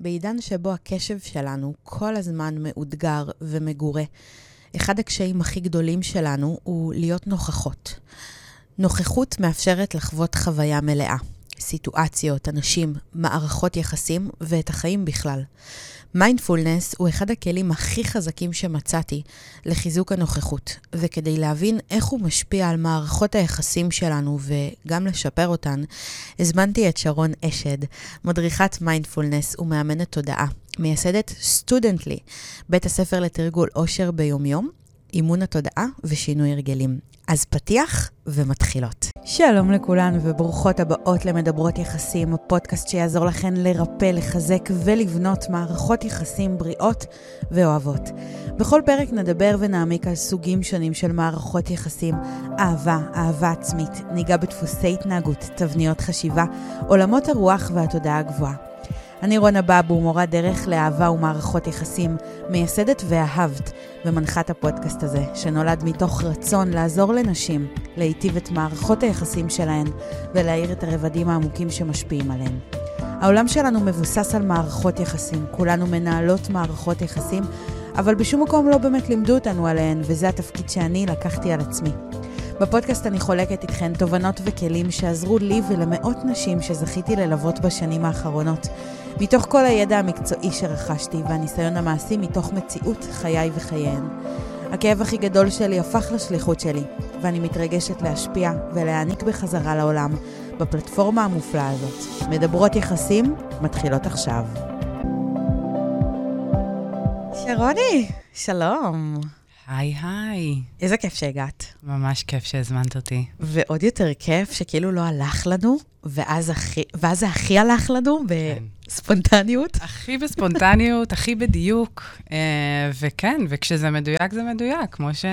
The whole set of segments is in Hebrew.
בעידן שבו הקשב שלנו כל הזמן מאותגר ומגורה, אחד הקשיים הכי גדולים שלנו הוא להיות נוכחות. נוכחות מאפשרת לחוות חוויה מלאה, סיטואציות, אנשים, מערכות יחסים ואת החיים בכלל. מיינדפולנס הוא אחד הכלים הכי חזקים שמצאתי לחיזוק הנוכחות, וכדי להבין איך הוא משפיע על מערכות היחסים שלנו וגם לשפר אותן, הזמנתי את שרון אשד, מדריכת מיינדפולנס ומאמנת תודעה, מייסדת סטודנטלי, בית הספר לתרגול אושר ביומיום, אימון התודעה ושינוי הרגלים. אז פתיח ומתחילות. שלום לכולן וברוכות הבאות למדברות יחסים, הפודקאסט שיעזור לכן לרפא, לחזק ולבנות מערכות יחסים בריאות ואוהבות. בכל פרק נדבר ונעמיק על סוגים שונים של מערכות יחסים, אהבה, אהבה עצמית, ניגע בדפוסי התנהגות, תבניות חשיבה, עולמות הרוח והתודעה הגבוהה. אני רונה בבו, מורה דרך לאהבה ומערכות יחסים, מייסדת ואהבת ומנחת הפודקאסט הזה, שנולד מתוך רצון לעזור לנשים להיטיב את מערכות היחסים שלהן ולהאיר את הרבדים העמוקים שמשפיעים עליהן. העולם שלנו מבוסס על מערכות יחסים, כולנו מנהלות מערכות יחסים, אבל בשום מקום לא באמת לימדו אותנו עליהן, וזה התפקיד שאני לקחתי על עצמי. בפודקאסט אני חולקת איתכן תובנות וכלים שעזרו לי ולמאות נשים שזכיתי ללוות בשנים האחרונות. מתוך כל הידע המקצועי שרכשתי והניסיון המעשי מתוך מציאות חיי וחייהן. הכאב הכי גדול שלי הפך לשליחות שלי, ואני מתרגשת להשפיע ולהעניק בחזרה לעולם בפלטפורמה המופלאה הזאת. מדברות יחסים מתחילות עכשיו. שרוני, שלום. היי היי. איזה כיף שהגעת. ממש כיף שהזמנת אותי. ועוד יותר כיף שכאילו לא הלך לנו, ואז, הכי, ואז זה הכי הלך לנו כן. בספונטניות. הכי בספונטניות, הכי בדיוק, אה, וכן, וכשזה מדויק זה מדויק, כמו, ש...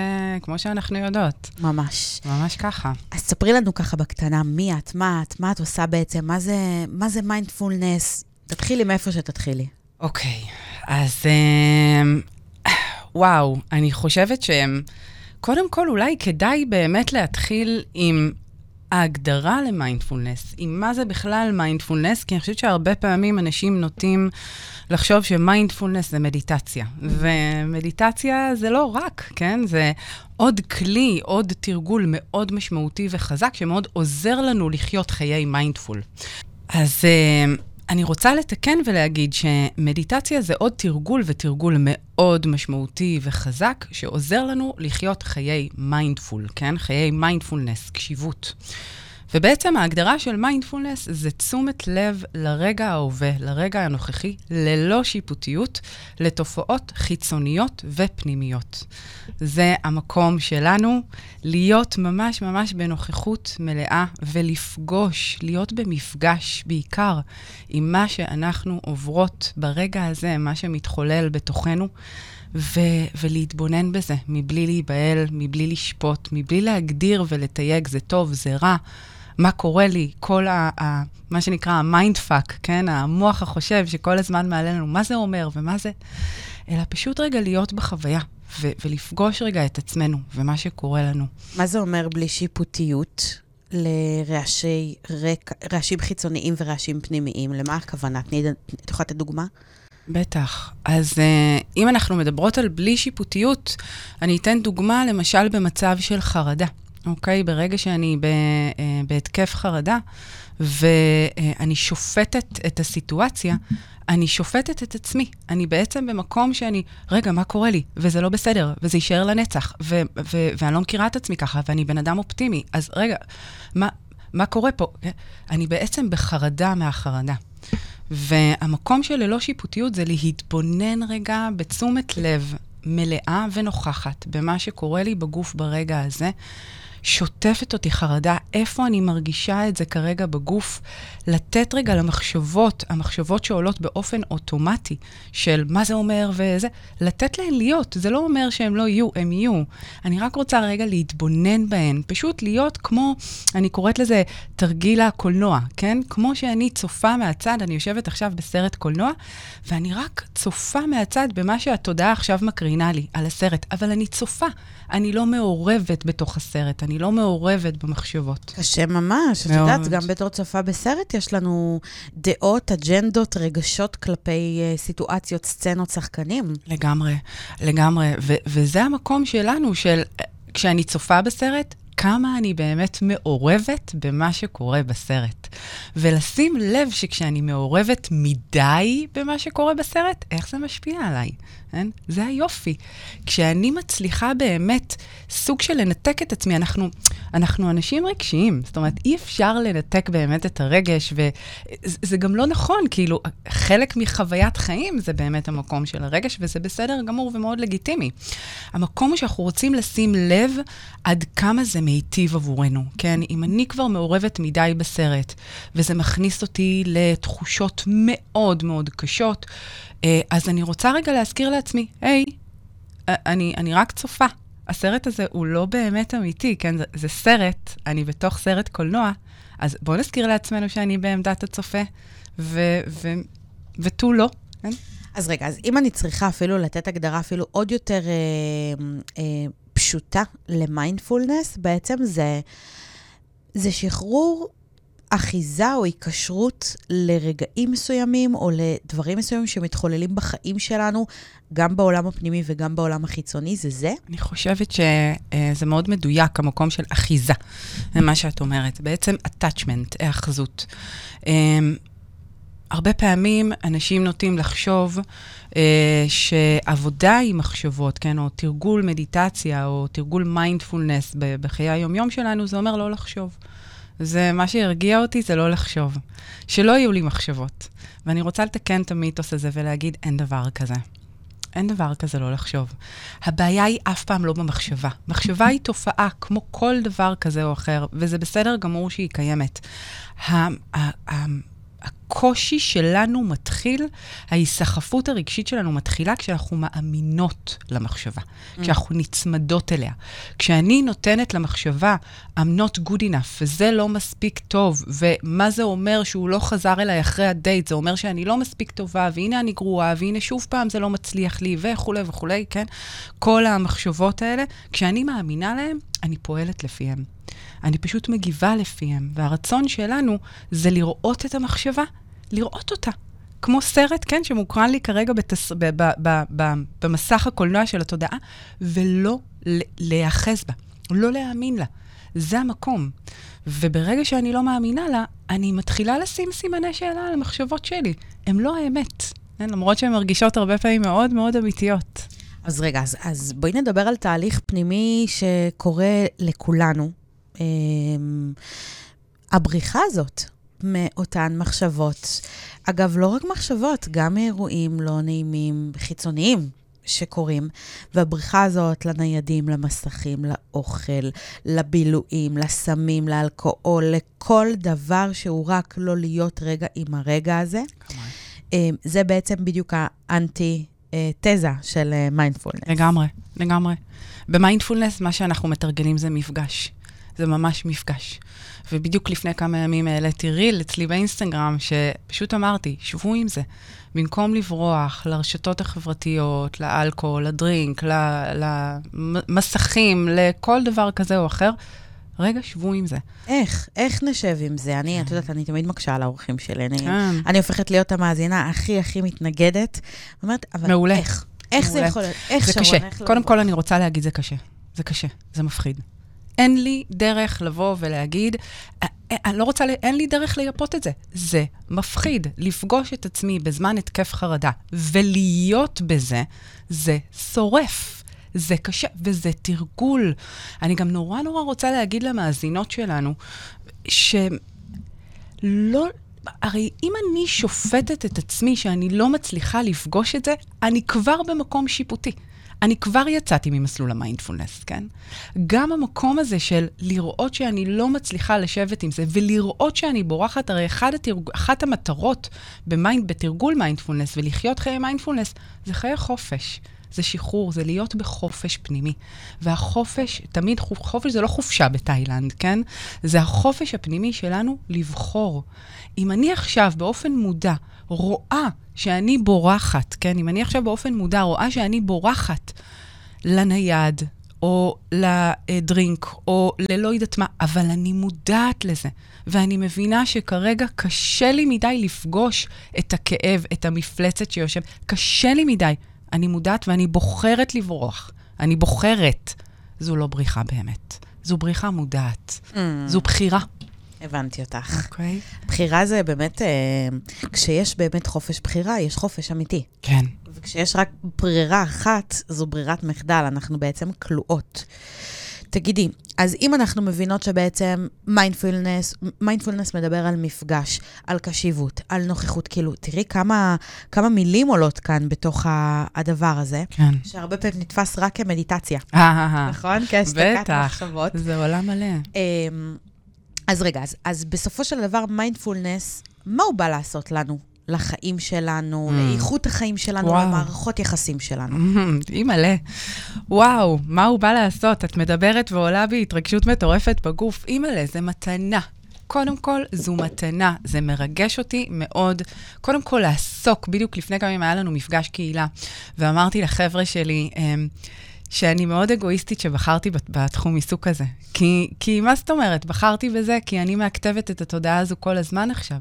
כמו שאנחנו יודעות. ממש. ממש ככה. אז ספרי לנו ככה בקטנה, מי את, מה את, מה את עושה בעצם, מה זה, מה זה מיינדפולנס? תתחילי מאיפה שתתחילי. אוקיי, אז אה, וואו, אני חושבת שהם... קודם כל, אולי כדאי באמת להתחיל עם ההגדרה למיינדפולנס, עם מה זה בכלל מיינדפולנס, כי אני חושבת שהרבה פעמים אנשים נוטים לחשוב שמיינדפולנס זה מדיטציה. ומדיטציה זה לא רק, כן? זה עוד כלי, עוד תרגול מאוד משמעותי וחזק, שמאוד עוזר לנו לחיות חיי mindful. אז uh, אני רוצה לתקן ולהגיד שמדיטציה זה עוד תרגול ותרגול מאוד משמעותי וחזק, שעוזר לנו לחיות חיי mindful, כן? חיי מיינדפולנס, קשיבות. ובעצם ההגדרה של מיינדפולנס זה תשומת לב לרגע ההווה, לרגע הנוכחי, ללא שיפוטיות, לתופעות חיצוניות ופנימיות. זה המקום שלנו להיות ממש ממש בנוכחות מלאה ולפגוש, להיות במפגש בעיקר עם מה שאנחנו עוברות ברגע הזה, מה שמתחולל בתוכנו. ו- ולהתבונן בזה, מבלי להיבהל, מבלי לשפוט, מבלי להגדיר ולתייג, זה טוב, זה רע. מה קורה לי, כל ה, ה, מה שנקרא ה mind fuck, כן? המוח החושב שכל הזמן מעלה לנו מה זה אומר ומה זה, אלא פשוט רגע להיות בחוויה ו- ולפגוש רגע את עצמנו ומה שקורה לנו. מה זה אומר בלי שיפוטיות לרעשי רק, רעשים חיצוניים ורעשים פנימיים? למה הכוונה? תני, את יכולה לתת דוגמה? בטח. אז uh, אם אנחנו מדברות על בלי שיפוטיות, אני אתן דוגמה, למשל, במצב של חרדה. אוקיי? ברגע שאני ב, אה, בהתקף חרדה, ואני שופטת את הסיטואציה, אני שופטת את עצמי. אני בעצם במקום שאני, רגע, מה קורה לי? וזה לא בסדר, וזה יישאר לנצח, ו- ו- ואני לא מכירה את עצמי ככה, ואני בן אדם אופטימי. אז רגע, מה, מה קורה פה? אני בעצם בחרדה מהחרדה. והמקום של ללא שיפוטיות זה להתבונן רגע בתשומת לב מלאה ונוכחת במה שקורה לי בגוף ברגע הזה, שוטפת אותי חרדה, איפה אני מרגישה את זה כרגע בגוף, לתת רגע למחשבות, המחשבות שעולות באופן אוטומטי, של מה זה אומר וזה, לתת להן להיות. זה לא אומר שהן לא יהיו, הן יהיו. אני רק רוצה רגע להתבונן בהן, פשוט להיות כמו, אני קוראת לזה תרגיל הקולנוע, כן? כמו שאני צופה מהצד, אני יושבת עכשיו בסרט קולנוע, ואני רק צופה מהצד במה שהתודעה עכשיו מקרינה לי על הסרט, אבל אני צופה, אני לא מעורבת בתוך הסרט, אני לא מעורבת במחשבות. קשה ממש. את. יודעת, גם בתור צופה בסרט יש לנו דעות, אג'נדות, רגשות כלפי אה, סיטואציות, סצנות, שחקנים. לגמרי, לגמרי. ו- וזה המקום שלנו, של כשאני צופה בסרט, כמה אני באמת מעורבת במה שקורה בסרט. ולשים לב שכשאני מעורבת מדי במה שקורה בסרט, איך זה משפיע עליי, כן? זה היופי. כשאני מצליחה באמת סוג של לנתק את עצמי, אנחנו, אנחנו אנשים רגשיים, זאת אומרת, אי אפשר לנתק באמת את הרגש, וזה גם לא נכון, כאילו, חלק מחוויית חיים זה באמת המקום של הרגש, וזה בסדר גמור ומאוד לגיטימי. המקום הוא שאנחנו רוצים לשים לב עד כמה זה מיטיב עבורנו, כן? אם אני כבר מעורבת מדי בסרט, וזה מכניס אותי לתחושות מאוד מאוד קשות, אה, אז אני רוצה רגע להזכיר לעצמי, היי, אה, אני, אני רק צופה. הסרט הזה הוא לא באמת אמיתי, כן? זה, זה סרט, אני בתוך סרט קולנוע, אז בואו נזכיר לעצמנו שאני בעמדת הצופה, ו- ו- ותו לא, כן? אז רגע, אז אם אני צריכה אפילו לתת הגדרה אפילו עוד יותר אה, אה, פשוטה למיינדפולנס, בעצם זה, זה שחרור אחיזה או היקשרות לרגעים מסוימים או לדברים מסוימים שמתחוללים בחיים שלנו, גם בעולם הפנימי וגם בעולם החיצוני, זה זה? אני חושבת שזה מאוד מדויק, המקום של אחיזה, מה שאת אומרת. בעצם attachment, היאחזות. הרבה פעמים אנשים נוטים לחשוב אה, שעבודה עם מחשבות, כן, או תרגול מדיטציה, או תרגול מיינדפולנס בחיי היום-יום שלנו, זה אומר לא לחשוב. זה מה שהרגיע אותי, זה לא לחשוב. שלא יהיו לי מחשבות. ואני רוצה לתקן את המיתוס הזה ולהגיד, אין דבר כזה. אין דבר כזה לא לחשוב. הבעיה היא אף פעם לא במחשבה. מחשבה היא תופעה, כמו כל דבר כזה או אחר, וזה בסדר גמור שהיא קיימת. הקושי שלנו מתחיל, ההיסחפות הרגשית שלנו מתחילה כשאנחנו מאמינות למחשבה, mm. כשאנחנו נצמדות אליה. כשאני נותנת למחשבה, I'm not good enough, וזה לא מספיק טוב, ומה זה אומר שהוא לא חזר אליי אחרי הדייט? זה אומר שאני לא מספיק טובה, והנה אני גרועה, והנה שוב פעם זה לא מצליח לי, וכולי וכולי, כן? כל המחשבות האלה, כשאני מאמינה להן, אני פועלת לפיהן. אני פשוט מגיבה לפיהם. והרצון שלנו זה לראות את המחשבה, לראות אותה. כמו סרט, כן, שמוקרן לי כרגע בתס... ב- ב- ב- ב- במסך הקולנוע של התודעה, ולא להיאחז בה, לא להאמין לה. זה המקום. וברגע שאני לא מאמינה לה, אני מתחילה לשים סימני שאלה על המחשבות שלי. הן לא האמת, כן? למרות שהן מרגישות הרבה פעמים מאוד מאוד אמיתיות. אז רגע, אז, אז בואי נדבר על תהליך פנימי שקורה לכולנו, הבריחה הזאת מאותן מחשבות. אגב, לא רק מחשבות, גם אירועים לא נעימים, חיצוניים, שקורים. והבריחה הזאת לניידים, למסכים, לאוכל, לבילויים, לסמים, לאלכוהול, לכל דבר שהוא רק לא להיות רגע עם הרגע הזה. אמ, זה בעצם בדיוק האנטי... תזה של מיינדפולנס. לגמרי, לגמרי. במיינדפולנס, מה שאנחנו מתרגלים זה מפגש. זה ממש מפגש. ובדיוק לפני כמה ימים העליתי ריל אצלי באינסטגרם, שפשוט אמרתי, שבו עם זה. במקום לברוח לרשתות החברתיות, לאלכוהול, לדרינק, למסכים, לכל דבר כזה או אחר, רגע, שבו עם זה. איך? איך נשב עם זה? אני, את יודעת, אני תמיד מקשה על האורחים שלי. אני, כן. אני הופכת להיות המאזינה הכי הכי מתנגדת. אומרת, אבל מעולה. איך? איך מעולה. זה יכול להיות? איך שרון? זה קשה. קודם כל, אני רוצה להגיד, זה קשה. זה קשה, זה מפחיד. אין לי דרך לבוא ולהגיד, אה, אה, אני לא רוצה, אין לי דרך לייפות את זה. זה מפחיד. לפגוש את עצמי בזמן התקף חרדה ולהיות בזה, זה שורף. זה קשה, וזה תרגול. אני גם נורא נורא רוצה להגיד למאזינות שלנו, שלא... הרי אם אני שופטת את עצמי שאני לא מצליחה לפגוש את זה, אני כבר במקום שיפוטי. אני כבר יצאתי ממסלול המיינדפולנס, כן? גם המקום הזה של לראות שאני לא מצליחה לשבת עם זה, ולראות שאני בורחת, הרי אחד התרג... אחת המטרות במיינד, בתרגול מיינדפולנס ולחיות חיי מיינדפולנס, זה חיי חופש. זה שחרור, זה להיות בחופש פנימי. והחופש, תמיד, חופש זה לא חופשה בתאילנד, כן? זה החופש הפנימי שלנו לבחור. אם אני עכשיו באופן מודע רואה שאני בורחת, כן? אם אני עכשיו באופן מודע רואה שאני בורחת לנייד, או לדרינק, או ללא יודעת מה, אבל אני מודעת לזה. ואני מבינה שכרגע קשה לי מדי לפגוש את הכאב, את המפלצת שיושב. קשה לי מדי. אני מודעת ואני בוחרת לברוח. אני בוחרת. זו לא בריחה באמת. זו בריחה מודעת. Mm. זו בחירה. הבנתי אותך. אוקיי. Okay. בחירה זה באמת, אה, כשיש באמת חופש בחירה, יש חופש אמיתי. כן. וכשיש רק ברירה אחת, זו ברירת מחדל, אנחנו בעצם כלואות. תגידי, אז אם אנחנו מבינות שבעצם מיינדפולנס, מיינדפולנס מדבר על מפגש, על קשיבות, על נוכחות, כאילו, תראי כמה, כמה מילים עולות כאן בתוך הדבר הזה. כן. שהרבה פעמים נתפס רק כמדיטציה. אה, אה. נכון? כהשתקת מחשבות. בטח, זה עולם מלא. אז רגע, אז, אז בסופו של דבר, מיינדפולנס, מה הוא בא לעשות לנו? לחיים שלנו, mm. לאיכות החיים שלנו, וואו. למערכות יחסים שלנו. אימא'לה. וואו, מה הוא בא לעשות? את מדברת ועולה בי התרגשות מטורפת בגוף. אימא'לה, זה מתנה. קודם כל, זו מתנה. זה מרגש אותי מאוד. קודם כל, לעסוק, בדיוק לפני כמה ימים היה לנו מפגש קהילה, ואמרתי לחבר'ה שלי, אמ, שאני מאוד אגואיסטית שבחרתי בתחום עיסוק הזה. כי, כי מה זאת אומרת? בחרתי בזה כי אני מאכתבת את התודעה הזו כל הזמן עכשיו.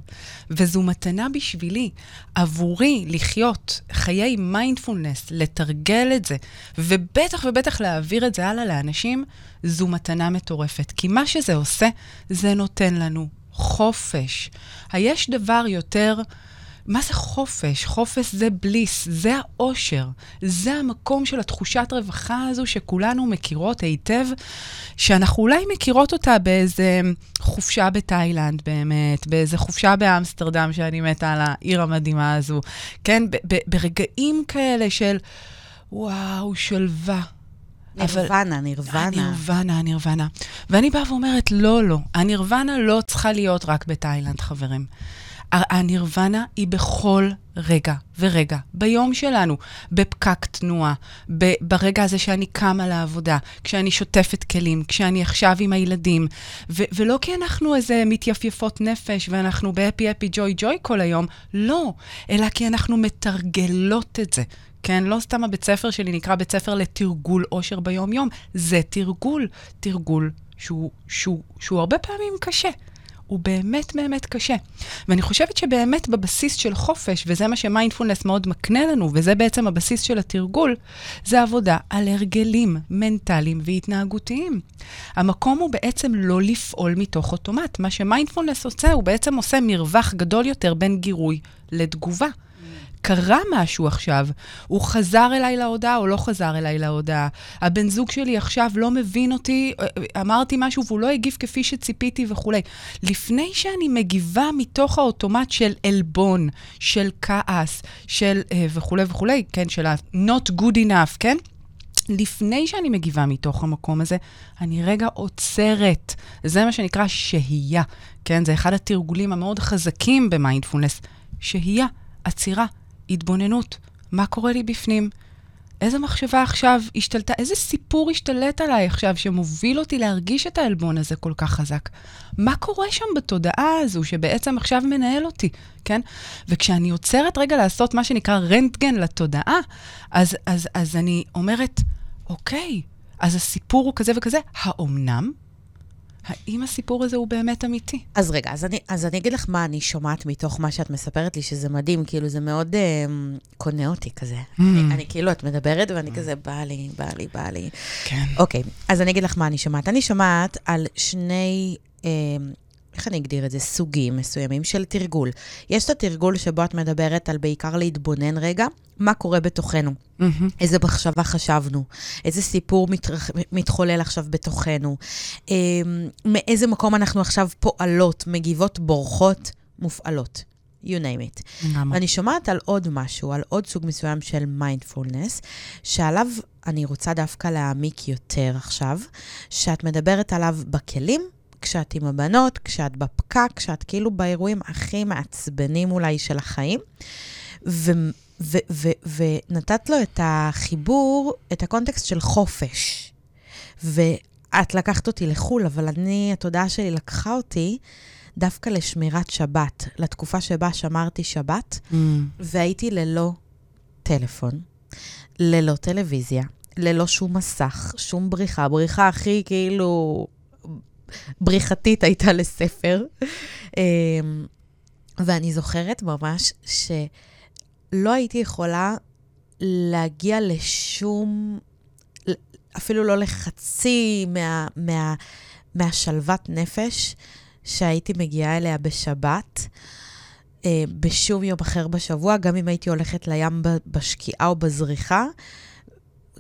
וזו מתנה בשבילי, עבורי, לחיות חיי מיינדפולנס, לתרגל את זה, ובטח ובטח להעביר את זה הלאה לאנשים, זו מתנה מטורפת. כי מה שזה עושה, זה נותן לנו חופש. היש דבר יותר... מה זה חופש? חופש זה בליס, זה האושר. זה המקום של התחושת רווחה הזו שכולנו מכירות היטב, שאנחנו אולי מכירות אותה באיזה חופשה בתאילנד באמת, באיזה חופשה באמסטרדם, שאני מתה על העיר המדהימה הזו. כן, ברגעים כאלה של וואו, שלווה. נירוונה, נירוונה. הנירוונה, הנירוונה. ואני באה ואומרת, לא, לא, הנירוונה לא צריכה להיות רק בתאילנד, חברים. הנירוונה היא בכל רגע ורגע, ביום שלנו, בפקק תנועה, ברגע הזה שאני קמה לעבודה, כשאני שוטפת כלים, כשאני עכשיו עם הילדים, ו- ולא כי אנחנו איזה מתייפייפות נפש ואנחנו בהפי הפי ג'וי ג'וי כל היום, לא, אלא כי אנחנו מתרגלות את זה. כן? לא סתם הבית ספר שלי נקרא בית ספר לתרגול אושר ביום-יום, זה תרגול, תרגול שהוא, שהוא, שהוא הרבה פעמים קשה. הוא באמת באמת קשה. ואני חושבת שבאמת בבסיס של חופש, וזה מה שמיינדפולנס מאוד מקנה לנו, וזה בעצם הבסיס של התרגול, זה עבודה על הרגלים מנטליים והתנהגותיים. המקום הוא בעצם לא לפעול מתוך אוטומט. מה שמיינדפולנס עושה, הוא בעצם עושה מרווח גדול יותר בין גירוי לתגובה. קרה משהו עכשיו, הוא חזר אליי להודעה או לא חזר אליי להודעה. הבן זוג שלי עכשיו לא מבין אותי, אמרתי משהו והוא לא הגיב כפי שציפיתי וכולי. לפני שאני מגיבה מתוך האוטומט של עלבון, של כעס, של אה, וכולי וכולי, כן, של ה-not good enough, כן? לפני שאני מגיבה מתוך המקום הזה, אני רגע עוצרת. זה מה שנקרא שהייה, כן? זה אחד התרגולים המאוד חזקים במיינדפולנס. שהייה, עצירה, התבוננות. מה קורה לי בפנים? איזה מחשבה עכשיו השתלטה, איזה סיפור השתלט עליי עכשיו שמוביל אותי להרגיש את העלבון הזה כל כך חזק? מה קורה שם בתודעה הזו שבעצם עכשיו מנהל אותי, כן? וכשאני עוצרת רגע לעשות מה שנקרא רנטגן לתודעה, אז, אז, אז אני אומרת, אוקיי, אז הסיפור הוא כזה וכזה, האומנם? האם הסיפור הזה הוא באמת אמיתי? אז רגע, אז אני, אז אני אגיד לך מה אני שומעת מתוך מה שאת מספרת לי, שזה מדהים, כאילו זה מאוד אה, קונה אותי כזה. Mm. אני, אני כאילו, את מדברת ואני mm. כזה, בא לי, בא לי, בא לי. כן. אוקיי, אז אני אגיד לך מה אני שומעת. אני שומעת על שני... אה, איך אני אגדיר את זה? סוגים מסוימים של תרגול. יש את התרגול שבו את מדברת על בעיקר להתבונן רגע, מה קורה בתוכנו. Mm-hmm. איזה מחשבה חשבנו, איזה סיפור מתרח... מתחולל עכשיו בתוכנו, אה, מאיזה מקום אנחנו עכשיו פועלות, מגיבות, בורחות, מופעלות. you name it. למה? ואני שומעת על עוד משהו, על עוד סוג מסוים של מיינדפולנס, שעליו אני רוצה דווקא להעמיק יותר עכשיו, שאת מדברת עליו בכלים כשאת עם הבנות, כשאת בפקק, כשאת כאילו באירועים הכי מעצבנים אולי של החיים. ו... ו- ו- ונתת לו את החיבור, את הקונטקסט של חופש. ואת לקחת אותי לחו"ל, אבל אני, התודעה שלי לקחה אותי דווקא לשמירת שבת, לתקופה שבה שמרתי שבת, mm. והייתי ללא טלפון, ללא טלוויזיה, ללא שום מסך, שום בריחה. בריחה הכי כאילו בריחתית הייתה לספר. אמ, ואני זוכרת ממש שלא הייתי יכולה להגיע לשום, אפילו לא לחצי מה, מה, מהשלוות נפש שהייתי מגיעה אליה בשבת. אה, בשום יום אחר בשבוע, גם אם הייתי הולכת לים בשקיעה או בזריחה,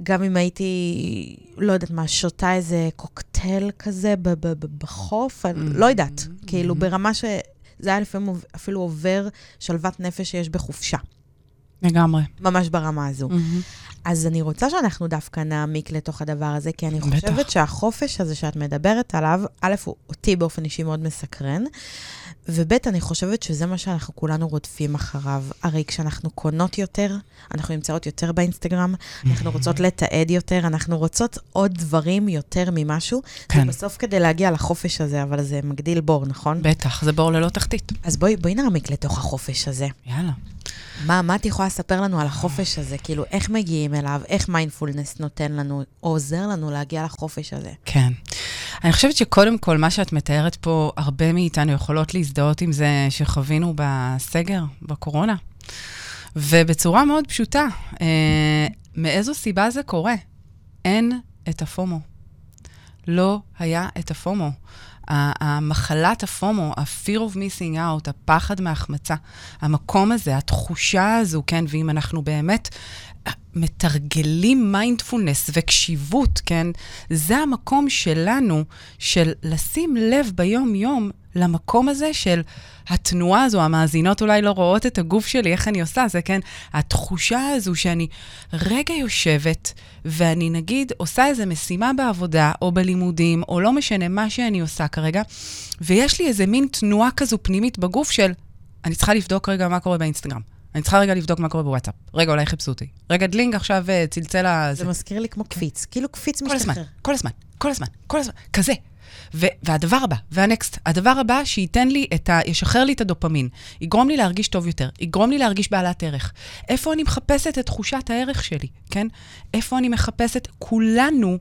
גם אם הייתי, לא יודעת מה, שותה איזה קוקטייל כזה בחוף, אני לא יודעת, mm-hmm. כאילו ברמה ש... זה היה לפעמים אפילו עובר שלוות נפש שיש בחופשה. לגמרי. ממש ברמה הזו. Mm-hmm. אז אני רוצה שאנחנו דווקא נעמיק לתוך הדבר הזה, כי אני חושבת בטח. שהחופש הזה שאת מדברת עליו, א', הוא אותי באופן אישי מאוד מסקרן, וב', אני חושבת שזה מה שאנחנו כולנו רודפים אחריו. הרי כשאנחנו קונות יותר, אנחנו נמצאות יותר באינסטגרם, אנחנו רוצות לתעד יותר, אנחנו רוצות עוד דברים יותר ממשהו. כן. זה בסוף כדי להגיע לחופש הזה, אבל זה מגדיל בור, נכון? בטח, זה בור ללא תחתית. אז בואי, בואי נעמיק לתוך החופש הזה. יאללה. מה, מה את יכולה לספר לנו על החופש הזה? כאילו, איך מגיעים אליו? איך מיינדפולנס נותן לנו, או עוזר לנו להגיע לחופש הזה? כן. אני חושבת שקודם כל, מה שאת מתארת פה, הרבה מאיתנו יכולות להזדהות עם זה שחווינו בסגר, בקורונה. ובצורה מאוד פשוטה, אה, מאיזו סיבה זה קורה? אין את הפומו. לא היה את הפומו. המחלת הפומו, ה-fear of missing out, הפחד מהחמצה, המקום הזה, התחושה הזו, כן, ואם אנחנו באמת מתרגלים מיינדפולנס וקשיבות, כן, זה המקום שלנו של לשים לב ביום-יום למקום הזה של התנועה הזו, המאזינות אולי לא רואות את הגוף שלי, איך אני עושה זה, כן? התחושה הזו שאני רגע יושבת, ואני נגיד עושה איזו משימה בעבודה, או בלימודים, או לא משנה מה שאני עושה כרגע, ויש לי איזה מין תנועה כזו פנימית בגוף של, אני צריכה לבדוק רגע מה קורה באינסטגרם. אני צריכה רגע לבדוק מה קורה בוואטסאפ. רגע, אולי חיפשו אותי. רגע, דלינג עכשיו אה, צלצל ה... זה מזכיר לי כמו קפיץ, כאילו קפיץ משתחרר. כל הזמן, כל הזמן, כל הזמן, כל הזמן, כזה. ו- והדבר הבא, וה next, הדבר הבא שייתן לי את ה... ישחרר לי את הדופמין, יגרום לי להרגיש טוב יותר, יגרום לי להרגיש בעלת ערך. איפה אני מחפשת את תחושת הערך שלי, כן? איפה אני מחפשת, כולנו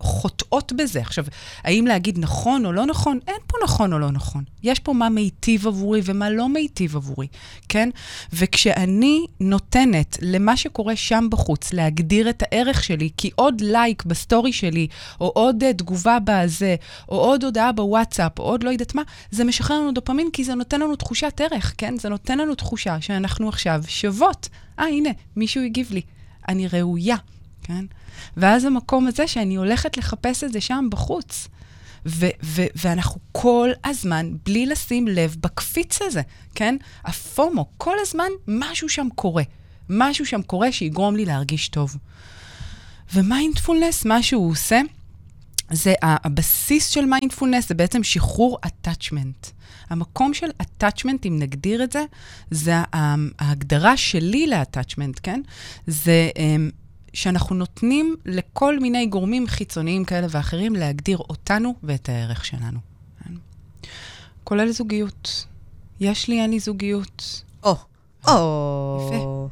חוטאות בזה. עכשיו, האם להגיד נכון או לא נכון? אין פה נכון או לא נכון. יש פה מה מיטיב עבורי ומה לא מיטיב עבורי, כן? וכשאני נותנת למה שקורה שם בחוץ להגדיר את הערך שלי, כי עוד לייק בסטורי שלי, או עוד uh, תגובה בזה, או עוד הודעה בוואטסאפ, או עוד לא יודעת מה, זה משחרר לנו דופמין, כי זה נותן לנו תחושת ערך, כן? זה נותן לנו תחושה שאנחנו עכשיו שוות. אה, הנה, מישהו הגיב לי. אני ראויה. כן? ואז המקום הזה שאני הולכת לחפש את זה שם בחוץ. ו- ו- ואנחנו כל הזמן, בלי לשים לב, בקפיץ הזה, כן? הפומו, כל הזמן משהו שם קורה. משהו שם קורה שיגרום לי להרגיש טוב. ומיינדפולנס, מה שהוא עושה, זה הבסיס של מיינדפולנס, זה בעצם שחרור attachment. המקום של attachment, אם נגדיר את זה, זה ההגדרה שלי ל-attachment, כן? זה אמ, שאנחנו נותנים לכל מיני גורמים חיצוניים כאלה ואחרים להגדיר אותנו ואת הערך שלנו. כן? כולל זוגיות. יש לי, אין לי זוגיות. או, או. יפה.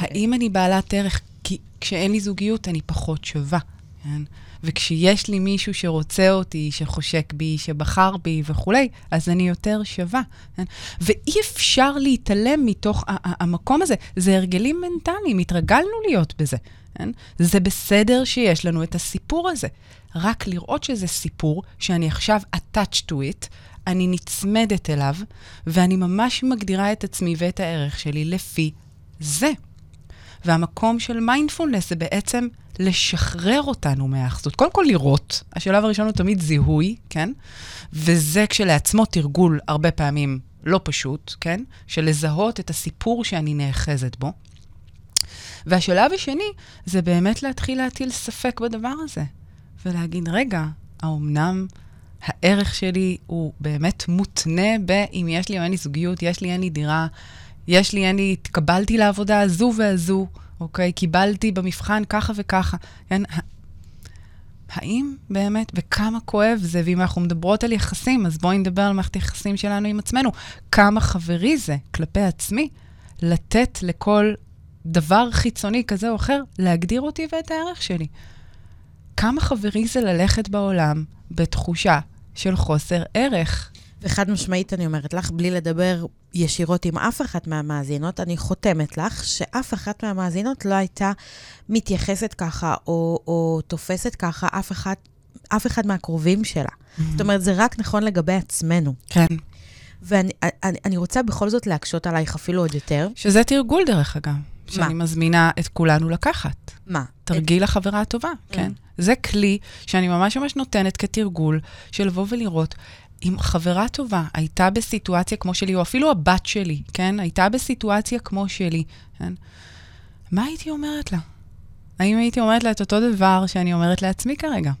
האם אני בעלת ערך? כי כשאין לי זוגיות, אני פחות שווה. כן? וכשיש לי מישהו שרוצה אותי, שחושק בי, שבחר בי וכולי, אז אני יותר שווה. כן? ואי אפשר להתעלם מתוך המקום הזה. זה הרגלים מנטליים, התרגלנו להיות בזה. כן? זה בסדר שיש לנו את הסיפור הזה. רק לראות שזה סיפור שאני עכשיו attached to it, אני נצמדת אליו, ואני ממש מגדירה את עצמי ואת הערך שלי לפי זה. והמקום של מיינדפולנס זה בעצם לשחרר אותנו מהאחזות. קודם כל לראות, השלב הראשון הוא תמיד זיהוי, כן? וזה כשלעצמו תרגול הרבה פעמים לא פשוט, כן? של לזהות את הסיפור שאני נאחזת בו. והשלב השני זה באמת להתחיל להטיל ספק בדבר הזה, ולהגיד, רגע, האומנם הערך שלי הוא באמת מותנה באם יש לי או אין לי זוגיות, יש לי, אין לי דירה, יש לי, אין לי, התקבלתי לעבודה הזו והזו, אוקיי? קיבלתי במבחן ככה וככה, כן? האם באמת, וכמה כואב זה, ואם אנחנו מדברות על יחסים, אז בואי נדבר על מערכת היחסים שלנו עם עצמנו. כמה חברי זה כלפי עצמי, לתת לכל דבר חיצוני כזה או אחר, להגדיר אותי ואת הערך שלי. כמה חברי זה ללכת בעולם בתחושה של חוסר ערך. וחד משמעית אני אומרת לך, בלי לדבר ישירות עם אף אחת מהמאזינות, אני חותמת לך שאף אחת מהמאזינות לא הייתה מתייחסת ככה או, או תופסת ככה אף אחד, אף אחד מהקרובים שלה. Mm-hmm. זאת אומרת, זה רק נכון לגבי עצמנו. כן. ואני אני, אני רוצה בכל זאת להקשות עלייך אפילו עוד יותר. שזה תרגול, דרך אגב. שאני מזמינה את כולנו לקחת. מה? תרגיל את... החברה הטובה, כן. זה כלי שאני ממש ממש נותנת כתרגול של לבוא ולראות אם חברה טובה הייתה בסיטואציה כמו שלי, או אפילו הבת שלי, כן? הייתה בסיטואציה כמו שלי, כן? מה הייתי אומרת לה? האם הייתי אומרת לה את אותו דבר שאני אומרת לעצמי כרגע?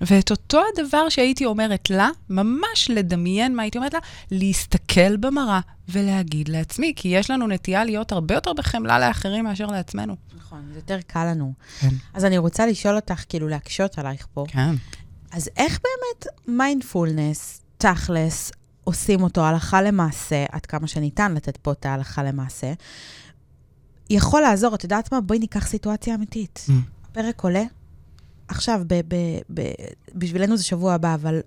ואת אותו הדבר שהייתי אומרת לה, ממש לדמיין מה הייתי אומרת לה, להסתכל במראה ולהגיד לעצמי, כי יש לנו נטייה להיות הרבה יותר בחמלה לאחרים מאשר לעצמנו. נכון, זה יותר קל לנו. כן. אז אני רוצה לשאול אותך, כאילו, להקשות עלייך פה. כן. אז איך באמת מיינדפולנס, תכלס, עושים אותו הלכה למעשה, עד כמה שניתן לתת פה את ההלכה למעשה, יכול לעזור, את יודעת מה? בואי ניקח סיטואציה אמיתית. Mm. הפרק עולה, עכשיו, ב- ב- ב- בשבילנו זה שבוע הבא, אבל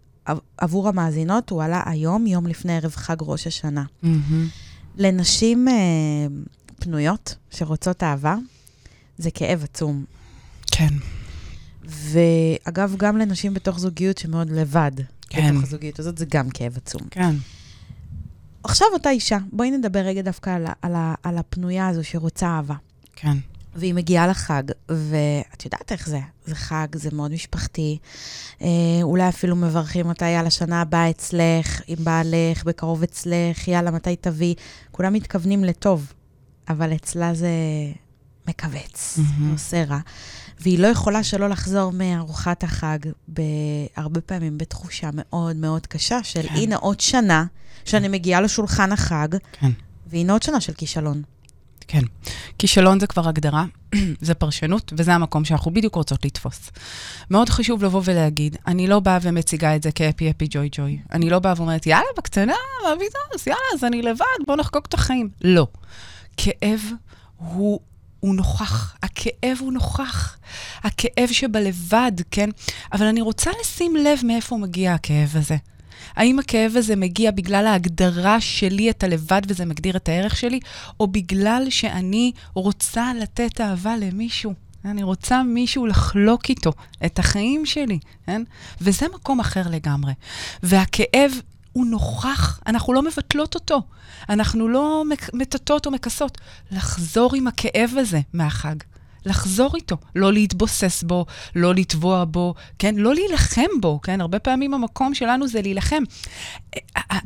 עבור המאזינות הוא עלה היום, יום לפני ערב חג ראש השנה. Mm-hmm. לנשים אה, פנויות שרוצות אהבה, זה כאב עצום. כן. ואגב, גם לנשים בתוך זוגיות שמאוד לבד, כן. בתוך הזוגיות הזאת, זה גם כאב עצום. כן. עכשיו אותה אישה, בואי נדבר רגע דווקא על, על, על הפנויה הזו שרוצה אהבה. כן. והיא מגיעה לחג, ואת יודעת איך זה, זה חג, זה מאוד משפחתי. אה, אולי אפילו מברכים אותה, יאללה, שנה הבאה אצלך, עם בעלך, בקרוב אצלך, יאללה, מתי תביא. כולם מתכוונים לטוב, אבל אצלה זה מכווץ, mm-hmm. עושה רע. והיא לא יכולה שלא לחזור מארוחת החג, הרבה פעמים בתחושה מאוד מאוד קשה של, כן. הנה עוד שנה שאני מגיעה לשולחן החג, כן. והנה עוד שנה של כישלון. כן. כישלון זה כבר הגדרה, זה פרשנות, וזה המקום שאנחנו בדיוק רוצות לתפוס. מאוד חשוב לבוא ולהגיד, אני לא באה ומציגה את זה כאפי אפי ג'וי ג'וי. אני לא באה ואומרת, יאללה, בקטנה, מה פתאום, יאללה, אז אני לבד, בואו נחגוג את החיים. לא. כאב הוא הוא נוכח, הכאב הוא נוכח, הכאב שבלבד, כן? אבל אני רוצה לשים לב מאיפה מגיע הכאב הזה. האם הכאב הזה מגיע בגלל ההגדרה שלי את הלבד וזה מגדיר את הערך שלי, או בגלל שאני רוצה לתת אהבה למישהו? אני רוצה מישהו לחלוק איתו את החיים שלי, כן? וזה מקום אחר לגמרי. והכאב הוא נוכח, אנחנו לא מבטלות אותו. אנחנו לא מטטות או מכסות. לחזור עם הכאב הזה מהחג. לחזור איתו, לא להתבוסס בו, לא לטבוע בו, כן? לא להילחם בו, כן? הרבה פעמים המקום שלנו זה להילחם.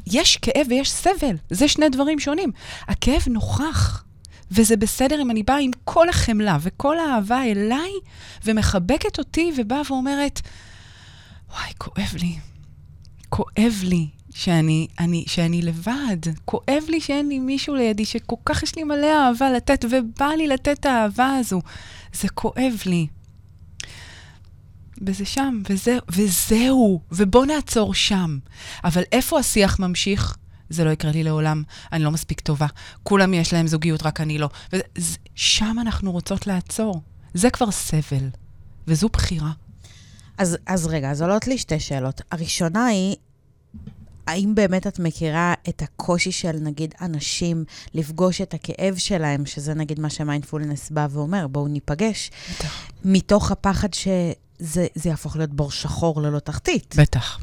יש כאב ויש סבל, זה שני דברים שונים. הכאב נוכח, וזה בסדר אם אני באה עם כל החמלה וכל האהבה אליי, ומחבקת אותי ובאה ואומרת, וואי, כואב לי. כואב לי שאני, אני, שאני לבד. כואב לי שאין לי מישהו לידי, שכל כך יש לי מלא אהבה לתת, ובא לי לתת את האהבה הזו. זה כואב לי. וזה שם, וזה, וזהו, ובוא נעצור שם. אבל איפה השיח ממשיך? זה לא יקרה לי לעולם, אני לא מספיק טובה. כולם יש להם זוגיות, רק אני לא. וזה, שם אנחנו רוצות לעצור. זה כבר סבל, וזו בחירה. אז, אז רגע, אז עולות לי שתי שאלות. הראשונה היא, האם באמת את מכירה את הקושי של, נגיד, אנשים לפגוש את הכאב שלהם, שזה נגיד מה שמיינדפולנס בא ואומר, בואו ניפגש, בטח. מתוך הפחד שזה יהפוך להיות בור שחור ללא תחתית. בטח.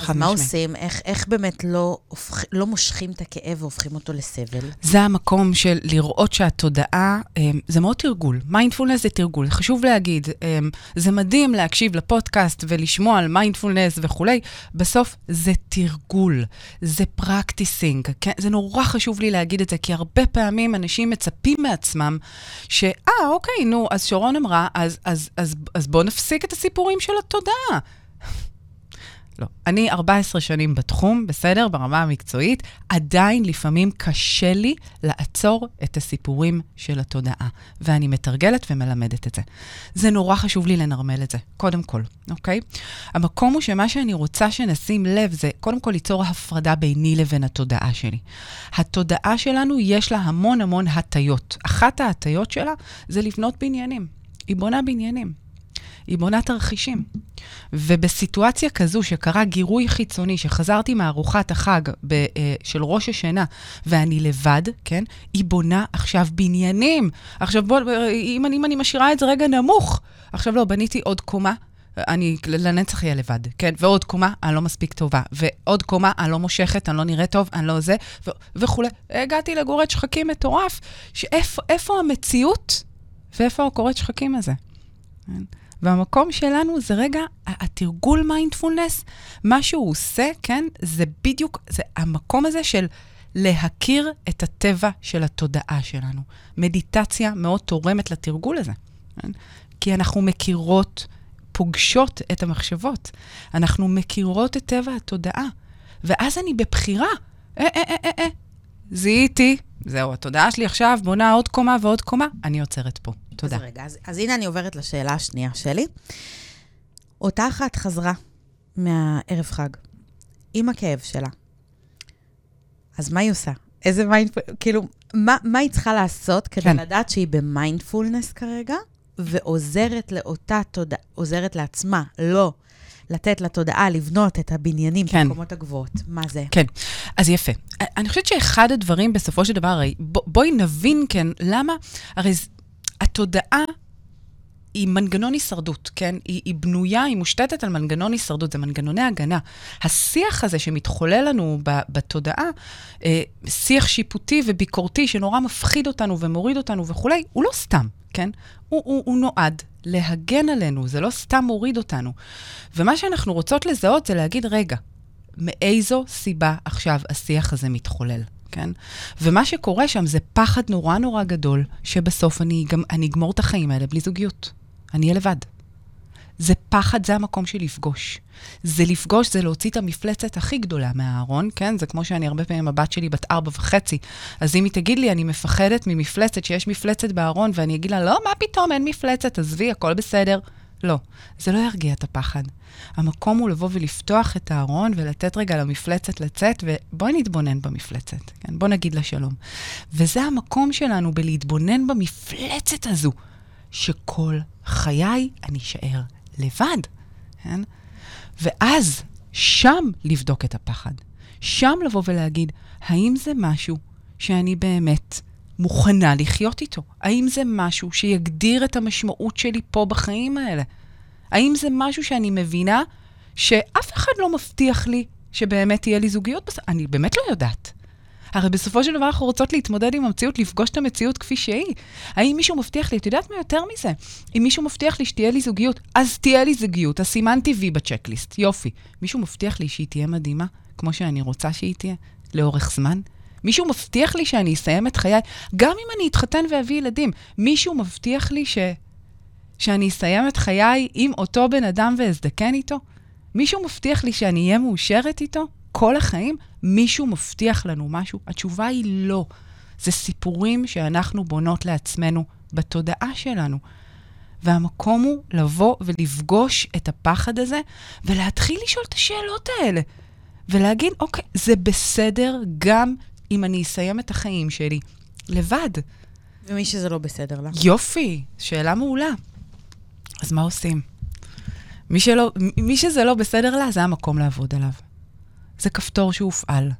אז מה עושים? איך, איך באמת לא, הופכ, לא מושכים את הכאב והופכים אותו לסבל? זה המקום של לראות שהתודעה, אמ, זה מאוד תרגול. מיינדפולנס זה תרגול. חשוב להגיד, אמ, זה מדהים להקשיב לפודקאסט ולשמוע על מיינדפולנס וכולי, בסוף זה תרגול, זה פרקטיסינג. כן? זה נורא חשוב לי להגיד את זה, כי הרבה פעמים אנשים מצפים מעצמם, שאה, אוקיי, נו, אז שרון אמרה, אז, אז, אז, אז בואו נפסיק את הסיפורים של התודעה. לא. אני 14 שנים בתחום, בסדר, ברמה המקצועית, עדיין לפעמים קשה לי לעצור את הסיפורים של התודעה, ואני מתרגלת ומלמדת את זה. זה נורא חשוב לי לנרמל את זה, קודם כל, אוקיי? המקום הוא שמה שאני רוצה שנשים לב זה, קודם כל ליצור הפרדה ביני לבין התודעה שלי. התודעה שלנו, יש לה המון המון הטיות. אחת ההטיות שלה זה לבנות בניינים. היא בונה בניינים. היא בונה תרחישים. ובסיטואציה כזו שקרה גירוי חיצוני, שחזרתי מארוחת החג ב, uh, של ראש השנה, ואני לבד, כן? היא בונה עכשיו בניינים. עכשיו בוא, אם אני, אם אני משאירה את זה רגע נמוך, עכשיו לא, בניתי עוד קומה. אני לנצח אהיה לבד, כן? ועוד קומה, אני לא מספיק טובה. ועוד קומה, אני לא מושכת, אני לא נראית טוב, אני לא זה, ו- וכולי. הגעתי לגורד שחקים מטורף, שאיפה המציאות ואיפה הגורד שחקים הזה? כן? והמקום שלנו זה רגע, התרגול מיינדפולנס, מה שהוא עושה, כן, זה בדיוק, זה המקום הזה של להכיר את הטבע של התודעה שלנו. מדיטציה מאוד תורמת לתרגול הזה, כן? כי אנחנו מכירות, פוגשות את המחשבות. אנחנו מכירות את טבע התודעה, ואז אני בבחירה. אה, אה, אה, אה, אה. זיהיתי, זהו, התודעה שלי עכשיו בונה עוד קומה ועוד קומה, אני עוצרת פה. תודה. אז רגע, אז, אז הנה אני עוברת לשאלה השנייה שלי. אותה אחת חזרה מהערב חג עם הכאב שלה. אז מה היא עושה? איזה מיינדפולנס, כאילו, מה, מה היא צריכה לעשות כדי כן. לדעת שהיא במיינדפולנס כרגע, ועוזרת לאותה תודעה, עוזרת לעצמה, לא לתת לתודעה לבנות את הבניינים כן. במקומות הגבוהות. מה זה? כן, אז יפה. אני חושבת שאחד הדברים, בסופו של דבר, הרי בוא, בואי נבין, כן, למה, הרי התודעה היא מנגנון הישרדות, כן? היא, היא בנויה, היא מושתתת על מנגנון הישרדות, זה מנגנוני הגנה. השיח הזה שמתחולל לנו ב, בתודעה, אה, שיח שיפוטי וביקורתי שנורא מפחיד אותנו ומוריד אותנו וכולי, הוא לא סתם, כן? הוא, הוא, הוא נועד להגן עלינו, זה לא סתם מוריד אותנו. ומה שאנחנו רוצות לזהות זה להגיד, רגע, מאיזו סיבה עכשיו השיח הזה מתחולל? כן? ומה שקורה שם זה פחד נורא נורא גדול, שבסוף אני, גם, אני אגמור את החיים האלה בלי זוגיות. אני אהיה לבד. זה פחד, זה המקום של לפגוש. זה לפגוש, זה להוציא את המפלצת הכי גדולה מהארון, כן? זה כמו שאני הרבה פעמים, הבת שלי בת ארבע וחצי, אז אם היא תגיד לי, אני מפחדת ממפלצת, שיש מפלצת בארון, ואני אגיד לה, לא, מה פתאום, אין מפלצת, עזבי, הכל בסדר. לא, זה לא ירגיע את הפחד. המקום הוא לבוא ולפתוח את הארון ולתת רגע למפלצת לצאת, ובואי נתבונן במפלצת, כן? בוא נגיד לה שלום. וזה המקום שלנו בלהתבונן במפלצת הזו, שכל חיי אני אשאר לבד, כן? ואז, שם לבדוק את הפחד. שם לבוא ולהגיד, האם זה משהו שאני באמת מוכנה לחיות איתו? האם זה משהו שיגדיר את המשמעות שלי פה בחיים האלה? האם זה משהו שאני מבינה שאף אחד לא מבטיח לי שבאמת תהיה לי זוגיות? אני באמת לא יודעת. הרי בסופו של דבר אנחנו רוצות להתמודד עם המציאות, לפגוש את המציאות כפי שהיא. האם מישהו מבטיח לי, את יודעת מה יותר מזה? אם מישהו מבטיח לי שתהיה לי זוגיות, אז תהיה לי זוגיות, אז סימנתי וי בצ'קליסט, יופי. מישהו מבטיח לי שהיא תהיה מדהימה, כמו שאני רוצה שהיא תהיה, לאורך זמן? מישהו מבטיח לי שאני אסיים את חיי, גם אם אני אתחתן ואביא ילדים, מישהו מבטיח לי ש... שאני אסיים את חיי עם אותו בן אדם ואזדקן איתו? מישהו מבטיח לי שאני אהיה מאושרת איתו כל החיים? מישהו מבטיח לנו משהו? התשובה היא לא. זה סיפורים שאנחנו בונות לעצמנו בתודעה שלנו. והמקום הוא לבוא ולפגוש את הפחד הזה ולהתחיל לשאול את השאלות האלה. ולהגיד, אוקיי, זה בסדר גם אם אני אסיים את החיים שלי לבד. ומי שזה לא בסדר לה? יופי, שאלה מעולה. אז מה עושים? מי, שלא, מי שזה לא בסדר לה, זה המקום לעבוד עליו. זה כפתור שהופעל,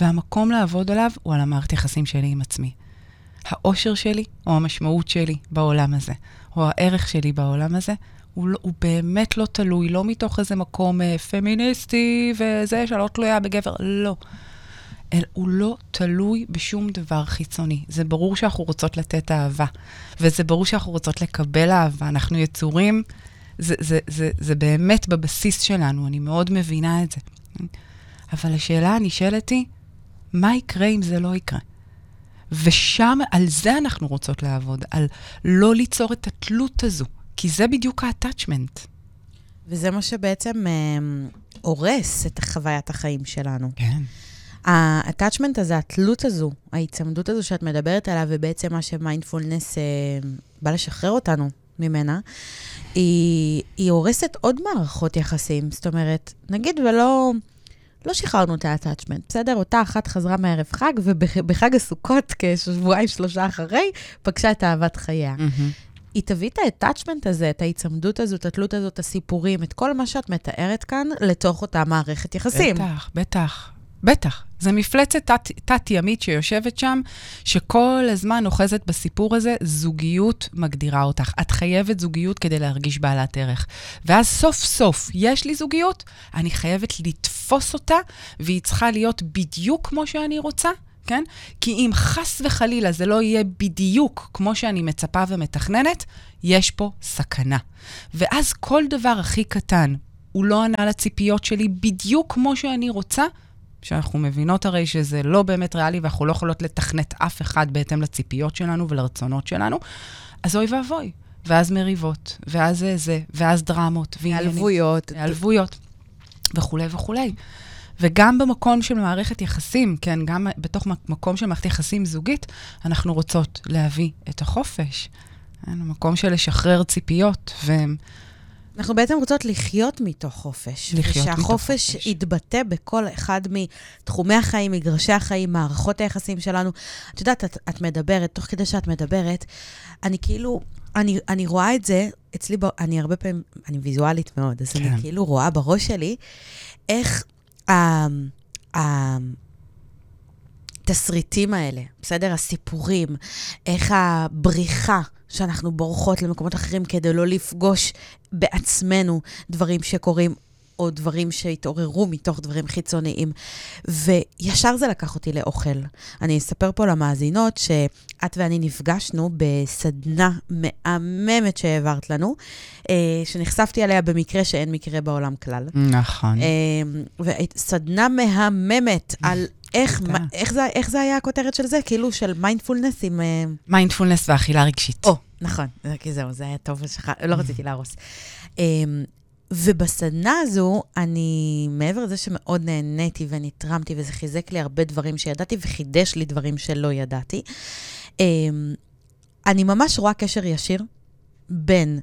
והמקום לעבוד עליו הוא על המערכת יחסים שלי עם עצמי. האושר שלי, או המשמעות שלי בעולם הזה, או הערך שלי בעולם הזה, הוא, לא, הוא באמת לא תלוי, לא מתוך איזה מקום אה, פמיניסטי וזה שלא תלויה בגבר, לא. אל, הוא לא תלוי בשום דבר חיצוני. זה ברור שאנחנו רוצות לתת אהבה, וזה ברור שאנחנו רוצות לקבל אהבה. אנחנו יצורים, זה, זה, זה, זה באמת בבסיס שלנו, אני מאוד מבינה את זה. אבל השאלה הנשאלת היא, מה יקרה אם זה לא יקרה? ושם, על זה אנחנו רוצות לעבוד, על לא ליצור את התלות הזו, כי זה בדיוק ה-attachment. וזה מה שבעצם אה, הורס את חוויית החיים שלנו. כן. ה-attachment הזה, התלות הזו, ההיצמדות הזו שאת מדברת עליה, ובעצם מה שמיינדפולנס אה, בא לשחרר אותנו ממנה, היא, היא הורסת עוד מערכות יחסים. זאת אומרת, נגיד ולא... לא שחררנו את ה-attachment, בסדר? אותה אחת חזרה מערב חג, ובחג הסוכות, כשבועיים, שלושה אחרי, פגשה את אהבת חייה. Mm-hmm. היא תביא את ה-attachment הזה, את ההיצמדות הזאת, את התלות הזאת, את הסיפורים, את כל מה שאת מתארת כאן, לתוך אותה מערכת יחסים. בטח, בטח. בטח. זו מפלצת תת- תת-ימית שיושבת שם, שכל הזמן אוחזת בסיפור הזה, זוגיות מגדירה אותך. את חייבת זוגיות כדי להרגיש בעלת ערך. ואז סוף סוף יש לי זוגיות, אני חייבת לתפוס אותה, והיא צריכה להיות בדיוק כמו שאני רוצה, כן? כי אם חס וחלילה זה לא יהיה בדיוק כמו שאני מצפה ומתכננת, יש פה סכנה. ואז כל דבר הכי קטן, הוא לא ענה לציפיות שלי בדיוק כמו שאני רוצה, שאנחנו מבינות הרי שזה לא באמת ריאלי ואנחנו לא יכולות לתכנת אף אחד בהתאם לציפיות שלנו ולרצונות שלנו, אז אוי ואבוי. ואז מריבות, ואז זה זה, ואז דרמות, ועניינים. היעלבויות. היעלבויות, וכולי וכולי. וגם במקום של מערכת יחסים, כן, גם בתוך מקום של מערכת יחסים זוגית, אנחנו רוצות להביא את החופש. כן, מקום של לשחרר ציפיות, ו... אנחנו בעצם רוצות לחיות מתוך חופש. לחיות מתוך ושהחופש חופש. יתבטא בכל אחד מתחומי החיים, מגרשי החיים, מערכות היחסים שלנו. את יודעת, את, את מדברת, תוך כדי שאת מדברת, אני כאילו, אני, אני רואה את זה, אצלי, אני הרבה פעמים, אני ויזואלית מאוד, אז כן. אני כאילו רואה בראש שלי איך ה... ה התסריטים האלה, בסדר? הסיפורים, איך הבריחה שאנחנו בורחות למקומות אחרים כדי לא לפגוש בעצמנו דברים שקורים, או דברים שהתעוררו מתוך דברים חיצוניים. וישר זה לקח אותי לאוכל. אני אספר פה למאזינות שאת ואני נפגשנו בסדנה מהממת שהעברת לנו, אה, שנחשפתי עליה במקרה שאין מקרה בעולם כלל. נכון. אה, וסדנה מהממת על איך. מה- איך, זה, איך זה היה הכותרת של זה? כאילו של מיינדפולנס עם... אה, מיינדפולנס ואכילה רגשית. או, נכון, זה- כי זהו, זה היה טוב, שכח... לא רציתי להרוס. Um, ובסדנה הזו, אני, מעבר לזה שמאוד נהניתי ונתרמתי, וזה חיזק לי הרבה דברים שידעתי, וחידש לי דברים שלא ידעתי, um, אני ממש רואה קשר ישיר בין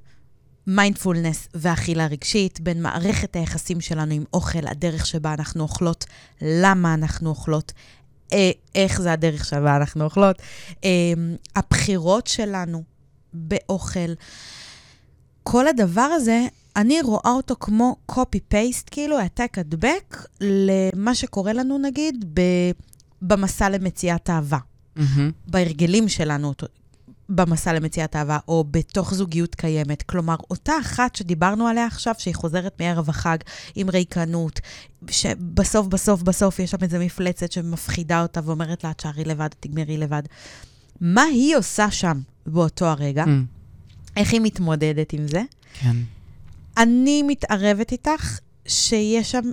מיינדפולנס ואכילה רגשית, בין מערכת היחסים שלנו עם אוכל, הדרך שבה אנחנו אוכלות, למה אנחנו אוכלות, אה, איך זה הדרך שבה אנחנו אוכלות, אה, הבחירות שלנו באוכל. כל הדבר הזה, אני רואה אותו כמו copy-paste, כאילו העתק הדבק למה שקורה לנו, נגיד, ב- במסע למציאת אהבה. מהמם. בהרגלים שלנו במסע למציאת אהבה, או בתוך זוגיות קיימת. כלומר, אותה אחת שדיברנו עליה עכשיו, שהיא חוזרת מערב החג עם ריקנות, שבסוף, בסוף, בסוף יש שם איזו מפלצת שמפחידה אותה ואומרת לה, תשארי לבד, תגמרי לבד. מה היא עושה שם באותו הרגע? אמ, איך היא מתמודדת עם זה? כן. אני מתערבת איתך שיש שם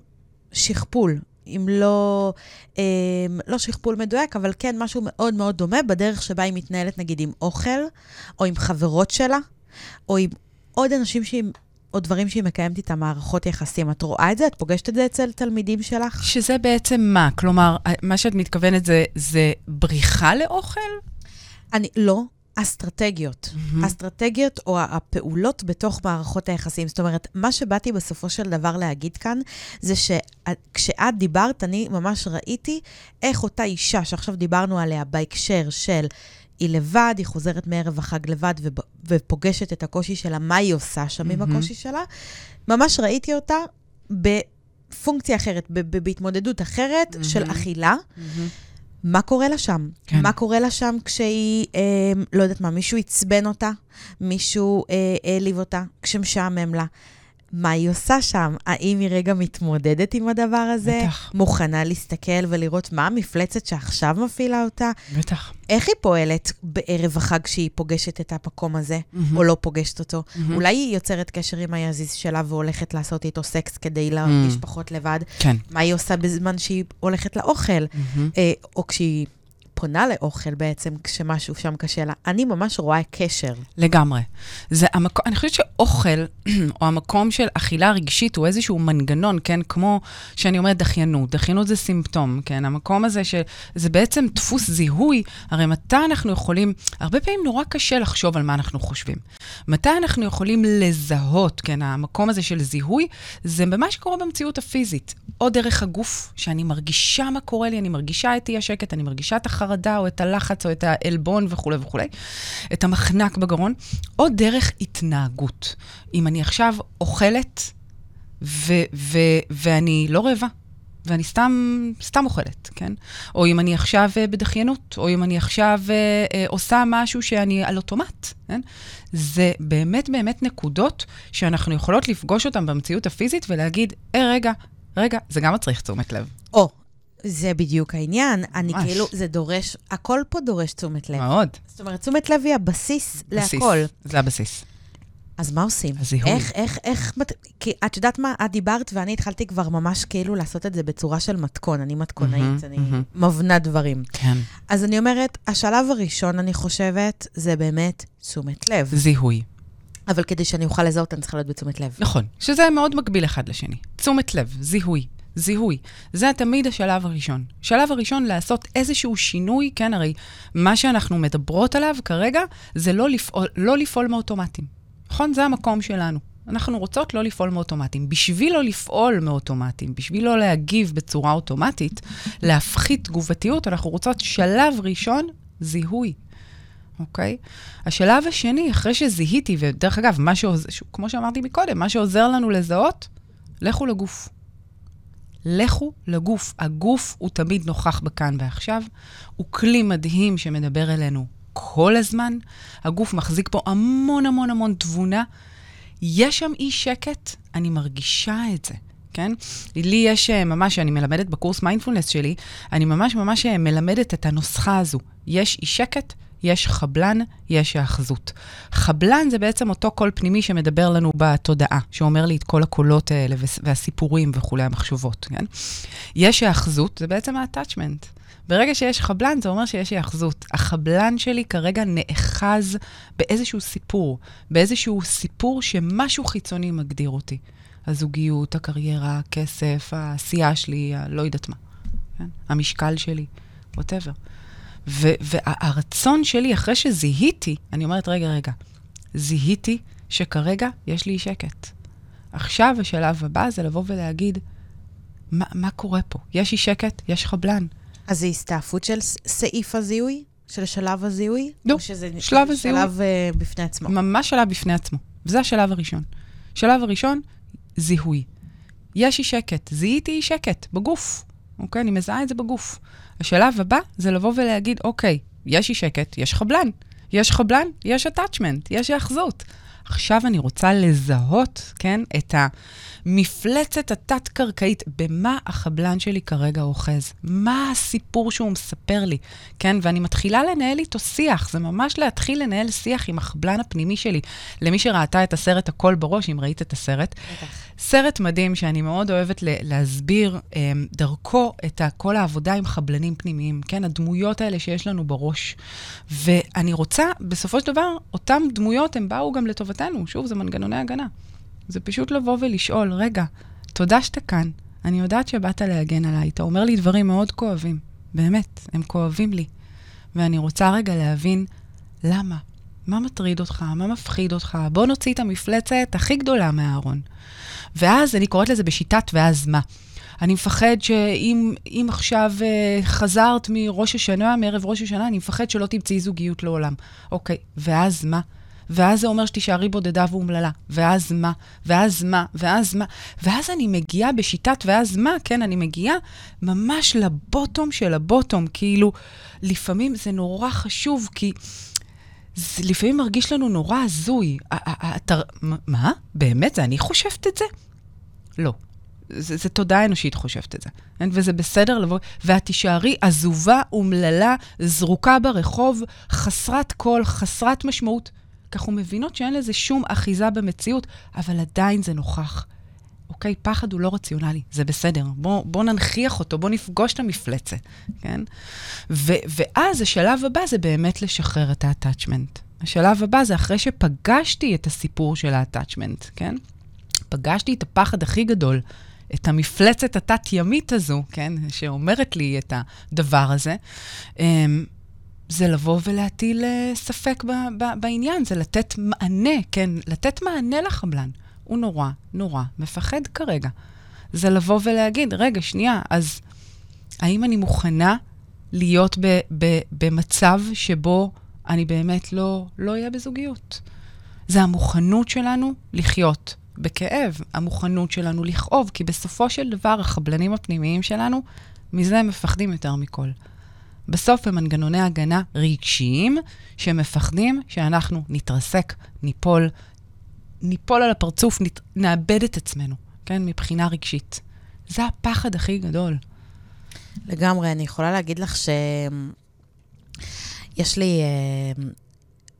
שכפול, אם לא, אה, לא שכפול מדויק, אבל כן משהו מאוד מאוד דומה בדרך שבה היא מתנהלת, נגיד, עם אוכל, או עם חברות שלה, או עם עוד אנשים שהיא, או דברים שהיא מקיימת איתם מערכות יחסים. את רואה את זה? את פוגשת את זה אצל תלמידים שלך? שזה בעצם מה? כלומר, מה שאת מתכוונת זה, זה בריחה לאוכל? אני, לא. אסטרטגיות. מהמם. אסטרטגיות או הפעולות בתוך מערכות היחסים. זאת אומרת, מה שבאתי בסופו של דבר להגיד כאן, זה שכשאת דיברת, אני ממש ראיתי איך אותה אישה שעכשיו דיברנו עליה בהקשר של היא לבד, היא חוזרת מערב החג לבד וב- ופוגשת את הקושי שלה, מה היא עושה שם עם מהמם. הקושי שלה, ממש ראיתי אותה בפונקציה אחרת, ב- ב- בהתמודדות אחרת של מהמם. אכילה. מהמם. מה קורה לה שם? כן. מה קורה לה שם כשהיא, אה, לא יודעת מה, מישהו עצבן אותה, מישהו אה, העליב אותה, כשמשעמם לה. מה היא עושה שם? האם היא רגע מתמודדת עם הדבר הזה? בטח. מוכנה להסתכל ולראות מה המפלצת שעכשיו מפעילה אותה? בטח. איך היא פועלת בערב החג כשהיא פוגשת את המקום הזה, מהמם. או לא פוגשת אותו? מהמם. אולי היא יוצרת קשר עם היזיז שלה והולכת לעשות איתו סקס כדי להרגיש פחות לבד? כן. מה היא עושה בזמן שהיא הולכת לאוכל? מהמם. אה, או כשהיא פונה לאוכל בעצם כשמשהו שם קשה לה. אני ממש רואה קשר. לגמרי. זה המקום, אני חושבת שאוכל, או המקום של אכילה רגשית, הוא איזשהו מנגנון, כן? כמו שאני אומרת דחיינות. דחיינות זה סימפטום, כן? המקום הזה שזה בעצם דפוס זיהוי, הרי מתי אנחנו יכולים, הרבה פעמים נורא קשה לחשוב על מה אנחנו חושבים. מתי אנחנו יכולים לזהות, כן? המקום הזה של זיהוי, זה במה שקורה במציאות הפיזית. או דרך הגוף, שאני מרגישה מה קורה לי, אני מרגישה את אי השקט, אני מרגישה את החרדה, או את הלחץ, או את העלבון וכולי וכולי, את המחנק בגרון, או דרך התנהגות. אם אני עכשיו אוכלת, ו- ו- ואני לא רעבה, ואני סתם, סתם אוכלת, כן? או אם אני עכשיו uh, בדחיינות, או אם אני עכשיו uh, uh, עושה משהו שאני על אוטומט, כן? זה באמת באמת נקודות שאנחנו יכולות לפגוש אותן במציאות הפיזית ולהגיד, אה, רגע, רגע, זה גם מצריך תשומת לב. או, זה בדיוק העניין. אני ממש. כאילו, זה דורש, הכל פה דורש תשומת לב. מאוד. זאת אומרת, תשומת לב היא הבסיס בסיס, להכל. זה הבסיס. אז מה עושים? הזיהוי. איך, איך, איך, כי את יודעת מה, את דיברת ואני התחלתי כבר ממש כאילו לעשות את זה בצורה של מתכון. אני מתכונאית, mm-hmm, אני mm-hmm. מבנה דברים. כן. אז אני אומרת, השלב הראשון, אני חושבת, זה באמת תשומת לב. זיהוי. אבל כדי שאני אוכל לזהות, אני צריכה להיות בתשומת לב. נכון, שזה מאוד מקביל אחד לשני. תשומת לב, זיהוי. זיהוי. זה תמיד השלב הראשון. שלב הראשון, לעשות איזשהו שינוי, כן, הרי מה שאנחנו מדברות עליו כרגע, זה לא לפעול, לא לפעול מאוטומטים. נכון? זה המקום שלנו. אנחנו רוצות לא לפעול מאוטומטים. בשביל לא לפעול מאוטומטים, בשביל לא להגיב בצורה אוטומטית, להפחית תגובתיות, אנחנו רוצות שלב ראשון, זיהוי. אוקיי? השלב השני, אחרי שזיהיתי, ודרך אגב, מה שעוז... כמו שאמרתי מקודם, מה שעוזר לנו לזהות, לכו לגוף. לכו לגוף. הגוף הוא תמיד נוכח בכאן ועכשיו, הוא כלי מדהים שמדבר אלינו כל הזמן. הגוף מחזיק פה המון המון המון תבונה. יש שם אי שקט, אני מרגישה את זה. כן? לי יש אה, ממש, אני מלמדת בקורס מיינדפולנס שלי, אני ממש ממש אה, מלמדת את הנוסחה הזו. יש אי שקט, יש חבלן, יש האחזות. חבלן זה בעצם אותו קול פנימי שמדבר לנו בתודעה, שאומר לי את כל הקולות האלה והסיפורים וכולי, המחשבות, כן? יש האחזות, זה בעצם ה-attachment. ברגע שיש חבלן, זה אומר שיש היאחזות. החבלן שלי כרגע נאחז באיזשהו סיפור, באיזשהו סיפור שמשהו חיצוני מגדיר אותי. הזוגיות, הקריירה, הכסף, העשייה שלי, הלא יודעת מה. כן? המשקל שלי, ווטאבר. והרצון שלי, אחרי שזיהיתי, אני אומרת, רגע, רגע, זיהיתי שכרגע יש לי שקט. עכשיו השלב הבא זה לבוא ולהגיד, מה, מה קורה פה? יש לי שקט, יש חבלן. אז זה הסתעפות של סעיף הזיהוי? של שלב הזיהוי? לא, שלב הזיהוי. שלב uh, בפני עצמו. ממש שלב בפני עצמו. וזה השלב הראשון. שלב הראשון, זיהוי. יש אי שקט, זיהיתי אי שקט בגוף, אוקיי? אני מזהה את זה בגוף. השלב הבא זה לבוא ולהגיד, אוקיי, יש אי שקט, יש חבלן. יש חבלן, יש attachment, יש היאחזות. עכשיו אני רוצה לזהות, כן, את המפלצת התת-קרקעית, במה החבלן שלי כרגע אוחז, מה הסיפור שהוא מספר לי, כן, ואני מתחילה לנהל איתו שיח, זה ממש להתחיל לנהל שיח עם החבלן הפנימי שלי. למי שראתה את הסרט הכל בראש, אם ראית את הסרט, בטח. סרט מדהים שאני מאוד אוהבת להסביר אה, דרכו את כל העבודה עם חבלנים פנימיים, כן, הדמויות האלה שיש לנו בראש. ואני רוצה, בסופו של דבר, אותן דמויות, הן באו גם לטובתנו. שוב, זה מנגנוני הגנה. זה פשוט לבוא ולשאול, רגע, תודה שאתה כאן, אני יודעת שבאת להגן עליי, אתה אומר לי דברים מאוד כואבים, באמת, הם כואבים לי. ואני רוצה רגע להבין למה. מה מטריד אותך? מה מפחיד אותך? בוא נוציא את המפלצת הכי גדולה מהארון. ואז אני קוראת לזה בשיטת ואז מה. אני מפחד שאם עכשיו uh, חזרת מראש השנה, מערב ראש השנה, אני מפחד שלא תמצאי זוגיות לעולם. אוקיי, ואז מה? ואז זה אומר שתישארי בודדה ואומללה. ואז מה? ואז מה? ואז מה? ואז אני מגיעה בשיטת ואז מה? כן, אני מגיעה ממש לבוטום של הבוטום. כאילו, לפעמים זה נורא חשוב, כי... זה לפעמים מרגיש לנו נורא הזוי. מה? באמת? זה אני חושבת את זה? לא. זה, זה תודעה אנושית חושבת את זה. וזה בסדר לבוא, ואת תישארי עזובה, אומללה, זרוקה ברחוב, חסרת קול, חסרת משמעות. כי אנחנו מבינות שאין לזה שום אחיזה במציאות, אבל עדיין זה נוכח. אוקיי? פחד הוא לא רציונלי, זה בסדר. בוא, בוא ננכיח אותו, בוא נפגוש את המפלצת, כן? ו, ואז השלב הבא זה באמת לשחרר את ה-attachment. השלב הבא זה אחרי שפגשתי את הסיפור של ה-attachment, כן? פגשתי את הפחד הכי גדול, את המפלצת התת-ימית הזו, כן? שאומרת לי את הדבר הזה. אמ, זה לבוא ולהטיל אה, ספק ב- ב- בעניין, זה לתת מענה, כן? לתת מענה לחבלן. הוא נורא, נורא מפחד כרגע. זה לבוא ולהגיד, רגע, שנייה, אז האם אני מוכנה להיות ב- ב- במצב שבו אני באמת לא לא אהיה בזוגיות? זה המוכנות שלנו לחיות בכאב, המוכנות שלנו לכאוב, כי בסופו של דבר החבלנים הפנימיים שלנו, מזה הם מפחדים יותר מכל. בסוף הם מנגנוני הגנה רגשיים שמפחדים שאנחנו נתרסק, ניפול, ניפול על הפרצוף, נת, נאבד את עצמנו, כן? מבחינה רגשית. זה הפחד הכי גדול. לגמרי, אני יכולה להגיד לך שיש לי אה,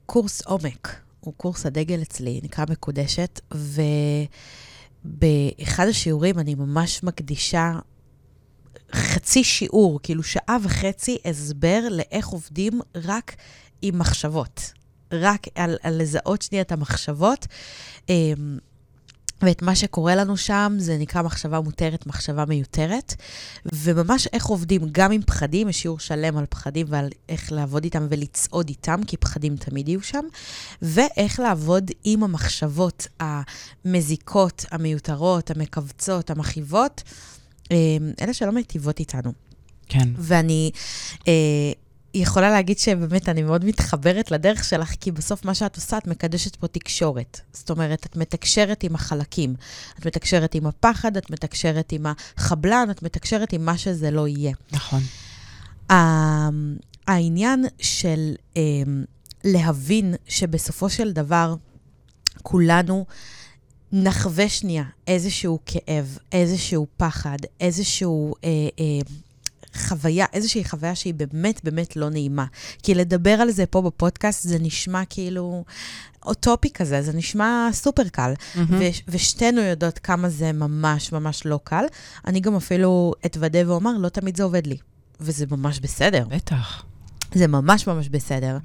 קורס עומק, הוא קורס הדגל אצלי, נקרא מקודשת, ובאחד השיעורים אני ממש מקדישה חצי שיעור, כאילו שעה וחצי הסבר לאיך עובדים רק עם מחשבות. רק על, על לזהות שנייה את המחשבות. אמ, ואת מה שקורה לנו שם, זה נקרא מחשבה מותרת, מחשבה מיותרת. וממש איך עובדים גם עם פחדים, יש שיעור שלם על פחדים ועל איך לעבוד איתם ולצעוד איתם, כי פחדים תמיד יהיו שם. ואיך לעבוד עם המחשבות המזיקות, המיותרות, המכווצות, המכאיבות. אמ, אלה שלא מיטיבות איתנו. כן. ואני אה, יכולה להגיד שבאמת אני מאוד מתחברת לדרך שלך, כי בסוף מה שאת עושה, את מקדשת פה תקשורת. זאת אומרת, את מתקשרת עם החלקים. את מתקשרת עם הפחד, את מתקשרת עם החבלן, את מתקשרת עם מה שזה לא יהיה. נכון. העניין של אה, להבין שבסופו של דבר כולנו... נחווה שנייה איזשהו כאב, איזשהו פחד, איזשהו אה, אה, חוויה, איזושהי חוויה שהיא באמת באמת לא נעימה. כי לדבר על זה פה בפודקאסט זה נשמע כאילו אוטופי כזה, זה נשמע סופר קל. Mm-hmm. ו- ושתינו יודעות כמה זה ממש ממש לא קל. אני גם אפילו אתוודה ואומר, לא תמיד זה עובד לי. וזה ממש בסדר. בטח. זה ממש ממש בסדר.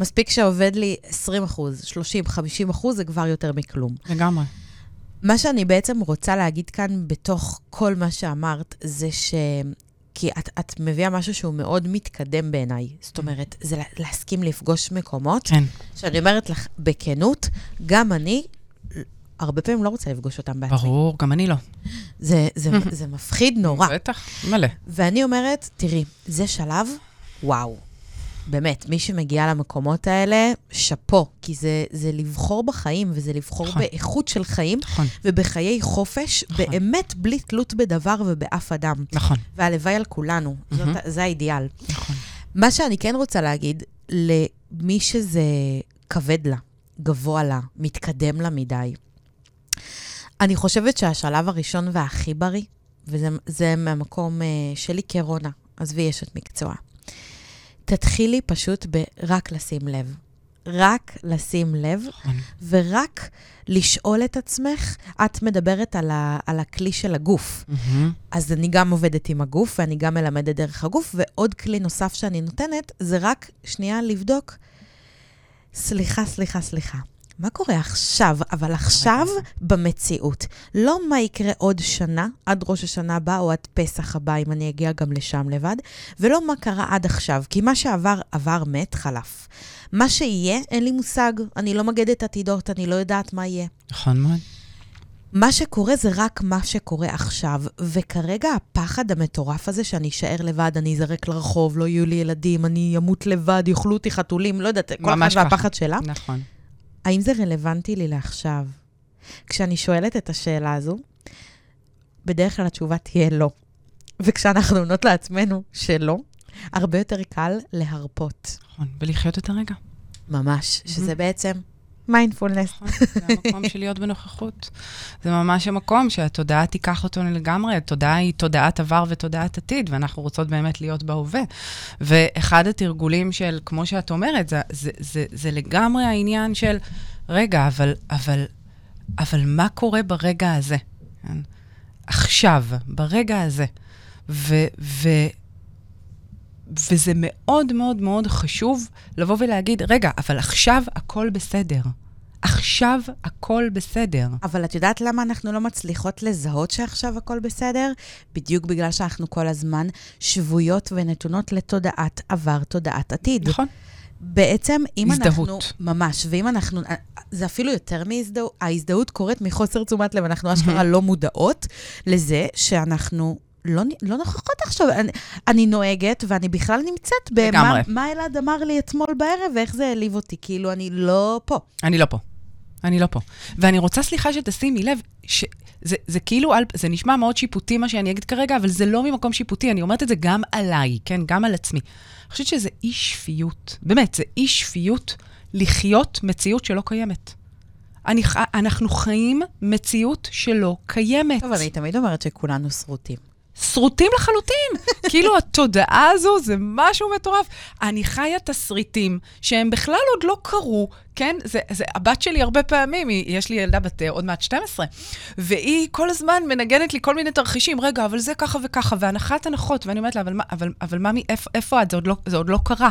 מספיק שעובד לי 20 אחוז, 30, 50 אחוז, זה כבר יותר מכלום. לגמרי. מה שאני בעצם רוצה להגיד כאן בתוך כל מה שאמרת, זה ש... כי את, את מביאה משהו שהוא מאוד מתקדם בעיניי. זאת אומרת, זה להסכים לפגוש מקומות. כן. שאני אומרת לך, בכנות, גם אני הרבה פעמים לא רוצה לפגוש אותם בעצמי. ברור, גם אני לא. זה, זה, זה מפחיד נורא. בטח, מלא. ואני אומרת, תראי, זה שלב, וואו. באמת, מי שמגיע למקומות האלה, שאפו, כי זה, זה לבחור בחיים, וזה לבחור נכון. באיכות של חיים, נכון. ובחיי חופש, נכון. באמת בלי תלות בדבר ובאף אדם. נכון. והלוואי על כולנו, mm-hmm. זאת, זה האידיאל. נכון. מה שאני כן רוצה להגיד, למי שזה כבד לה, גבוה לה, מתקדם לה מדי, אני חושבת שהשלב הראשון והכי בריא, וזה מהמקום uh, שלי כרונה, עזבי אשת מקצוע. תתחילי פשוט ברק לשים לב. רק לשים לב, נכון. ורק לשאול את עצמך, את מדברת על, ה, על הכלי של הגוף. Mm-hmm. אז אני גם עובדת עם הגוף, ואני גם מלמדת דרך הגוף, ועוד כלי נוסף שאני נותנת, זה רק שנייה לבדוק, סליחה, סליחה, סליחה. מה קורה עכשיו, אבל עכשיו במציאות. לא מה יקרה עוד שנה, עד ראש השנה הבא או עד פסח הבא, אם אני אגיע גם לשם לבד, ולא מה קרה עד עכשיו, כי מה שעבר, עבר, מת, חלף. מה שיהיה, אין לי מושג. אני לא מגדת עתידות, אני לא יודעת מה יהיה. נכון מאוד. מה שקורה זה רק מה שקורה עכשיו, וכרגע הפחד המטורף הזה שאני אשאר לבד, אני אזרק לרחוב, לא יהיו לי ילדים, אני אמות לבד, יאכלו אותי חתולים, לא יודעת, כל אחד והפחד שלה. נכון. האם זה רלוונטי לי לעכשיו? כשאני שואלת את השאלה הזו, בדרך כלל התשובה תהיה לא. וכשאנחנו עונות לעצמנו שלא, הרבה יותר קל להרפות. נכון, ולחיות את הרגע. ממש, שזה בעצם מיינדפולנס. נכון, זה המקום של להיות בנוכחות. זה ממש המקום שהתודעה תיקח אותנו לגמרי. התודעה היא תודעת עבר ותודעת עתיד, ואנחנו רוצות באמת להיות בהווה. ואחד התרגולים של, כמו שאת אומרת, זה, זה, זה, זה לגמרי העניין של, רגע, אבל, אבל, אבל מה קורה ברגע הזה? כן? עכשיו, ברגע הזה. ו, ו, וזה מאוד מאוד מאוד חשוב לבוא ולהגיד, רגע, אבל עכשיו הכל בסדר. עכשיו הכל בסדר. אבל את יודעת למה אנחנו לא מצליחות לזהות שעכשיו הכל בסדר? בדיוק בגלל שאנחנו כל הזמן שבויות ונתונות לתודעת עבר, תודעת עתיד. נכון. בעצם, אם הזדהות. אנחנו... ממש, ואם אנחנו... זה אפילו יותר מהזדהות, ההזדהות קורית מחוסר תשומת לב, אנחנו אשכרה לא מודעות לזה שאנחנו לא, לא נוכחות עכשיו. אני, אני נוהגת, ואני בכלל נמצאת במה לגמרי. מה אלעד אמר לי אתמול בערב, ואיך זה העליב אותי. כאילו, אני לא פה. אני לא פה. אני לא פה. ואני רוצה, סליחה, שתשימי לב, שזה זה כאילו, על, זה נשמע מאוד שיפוטי מה שאני אגיד כרגע, אבל זה לא ממקום שיפוטי, אני אומרת את זה גם עליי, כן? גם על עצמי. אני חושבת שזה אי שפיות, באמת, זה אי שפיות לחיות מציאות שלא קיימת. אני, אנחנו חיים מציאות שלא קיימת. טוב, אני תמיד אומרת שכולנו שרוטים. שרוטים לחלוטין. כאילו, התודעה הזו זה משהו מטורף. אני חיה תסריטים שהם בכלל עוד לא קרו, כן? זה, זה, הבת שלי הרבה פעמים, היא, יש לי ילדה בת אה, עוד מעט 12, והיא כל הזמן מנגנת לי כל מיני תרחישים, רגע, אבל זה ככה וככה, והנחת הנחות, ואני אומרת לה, אבל, מה- אבל, אבל ממי, איפה, איפה את? זה עוד, לא, זה עוד לא קרה.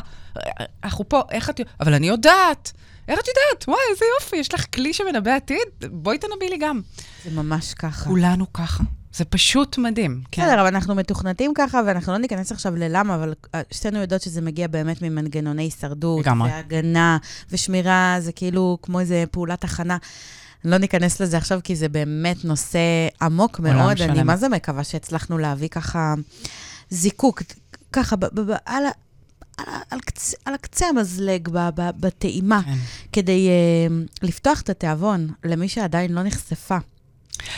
אנחנו פה, איך את... אבל אני יודעת. איך את יודעת? וואי, איזה יופי, יש לך כלי שמנבא עתיד? בואי תנבאי לי גם. זה ממש ככה. כולנו ככה. זה פשוט מדהים. כן. בסדר, אבל אנחנו מתוכנתים ככה, ואנחנו לא ניכנס עכשיו ללמה, אבל אה, שתינו יודעות שזה מגיע באמת ממנגנוני הישרדות, לגמרי. והגנה, ושמירה, זה כאילו כמו איזה פעולת הכנה. לא ניכנס לזה עכשיו, כי זה באמת נושא עמוק מאוד. אני. מה זה מקווה שהצלחנו להביא ככה זיקוק, ככה, ב- ב- ב- על על על קצה- על הקצה המזלג, ב- ב- בטעימה, כן. כדי uh, לפתוח את התיאבון למי שעדיין לא נחשפה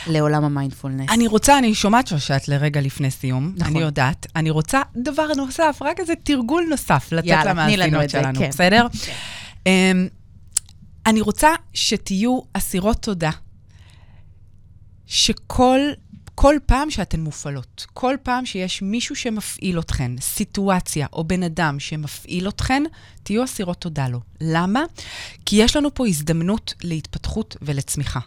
לעולם המיינדפולנס. אני רוצה, אני שומעת שאת לרגע לפני סיום, נכון. אני יודעת. אני רוצה דבר נוסף, רק איזה תרגול נוסף לתת למאזינות שלנו, כן. בסדר? אמ, אני רוצה שתהיו אסירות תודה, שכל כל פעם שאתן מופעלות, כל פעם שיש מישהו שמפעיל אתכן, סיטואציה או בן אדם שמפעיל אתכן, תהיו אסירות תודה לו. למה? כי יש לנו פה הזדמנות להתפתחות ולצמיחה.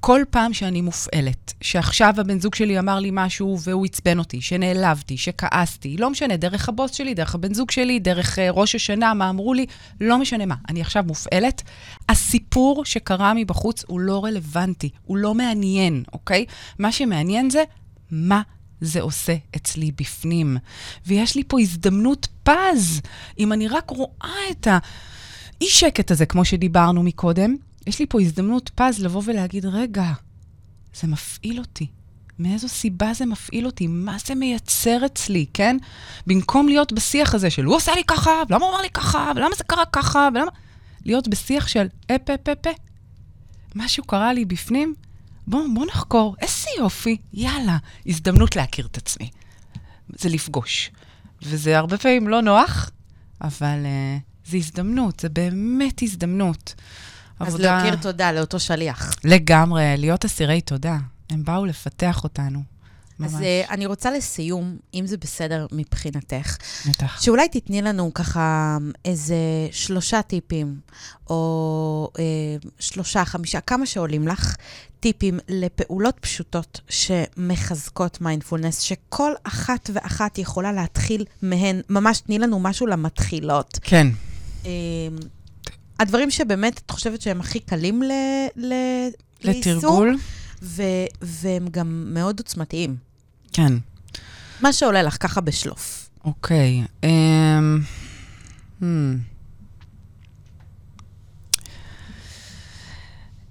כל פעם שאני מופעלת, שעכשיו הבן זוג שלי אמר לי משהו והוא עצבן אותי, שנעלבתי, שכעסתי, לא משנה, דרך הבוס שלי, דרך הבן זוג שלי, דרך uh, ראש השנה, מה אמרו לי, לא משנה מה. אני עכשיו מופעלת. הסיפור שקרה מבחוץ הוא לא רלוונטי, הוא לא מעניין, אוקיי? מה שמעניין זה מה זה עושה אצלי בפנים. ויש לי פה הזדמנות פז, אם אני רק רואה את האי-שקט הזה, כמו שדיברנו מקודם, יש לי פה הזדמנות פז לבוא ולהגיד, רגע, זה מפעיל אותי. מאיזו סיבה זה מפעיל אותי? מה זה מייצר אצלי, כן? במקום להיות בשיח הזה של הוא עושה לי ככה, ולמה הוא אמר לי ככה, ולמה זה קרה ככה, ולמה... להיות בשיח של אפ, אפ, אפ, אפ. משהו קרה לי בפנים, בוא, בוא נחקור. איזה יופי, יאללה, הזדמנות להכיר את עצמי. זה לפגוש. וזה הרבה פעמים לא נוח, אבל uh, זה הזדמנות, זה באמת הזדמנות. אז עבודה- להכיר תודה לאותו שליח. לגמרי, להיות אסירי תודה. הם באו לפתח אותנו. ממש, אז uh, אני רוצה לסיום, אם זה בסדר מבחינתך, בטח. שאולי תתני לנו ככה איזה שלושה טיפים, או אה, שלושה, חמישה, כמה שעולים לך, טיפים לפעולות פשוטות שמחזקות מיינדפולנס, שכל אחת ואחת יכולה להתחיל מהן. ממש תני לנו משהו למתחילות. כן. אה, הדברים שבאמת את חושבת שהם הכי קלים ל, ל, לתרגול? ו, והם גם מאוד עוצמתיים. כן. מה שעולה לך ככה בשלוף. אוקיי. אמ, hmm.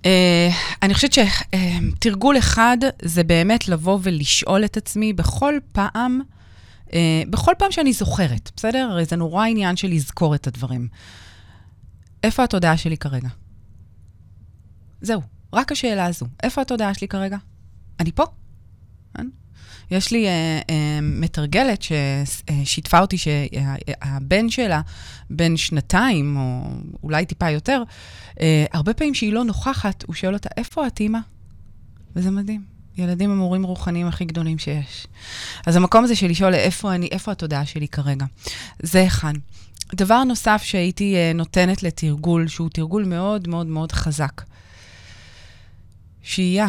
אה, אני חושבת שתרגול אחד זה באמת לבוא ולשאול את עצמי בכל פעם, אה, בכל פעם שאני זוכרת, בסדר? הרי זה נורא עניין של לזכור את הדברים. איפה התודעה שלי כרגע? זהו, רק השאלה הזו. איפה התודעה שלי כרגע? אני פה. כן? יש לי אה, אה, מתרגלת ששיתפה אותי שהבן שלה, בן שנתיים, או אולי טיפה יותר, אה, הרבה פעמים שהיא לא נוכחת, הוא שואל אותה, איפה את, אימא? וזה מדהים. ילדים הם מורים רוחניים הכי גדולים שיש. אז המקום הזה של לשאול איפה אני, איפה התודעה שלי כרגע. זה אחד. דבר נוסף שהייתי אה, נותנת לתרגול, שהוא תרגול מאוד מאוד מאוד חזק. שהייה.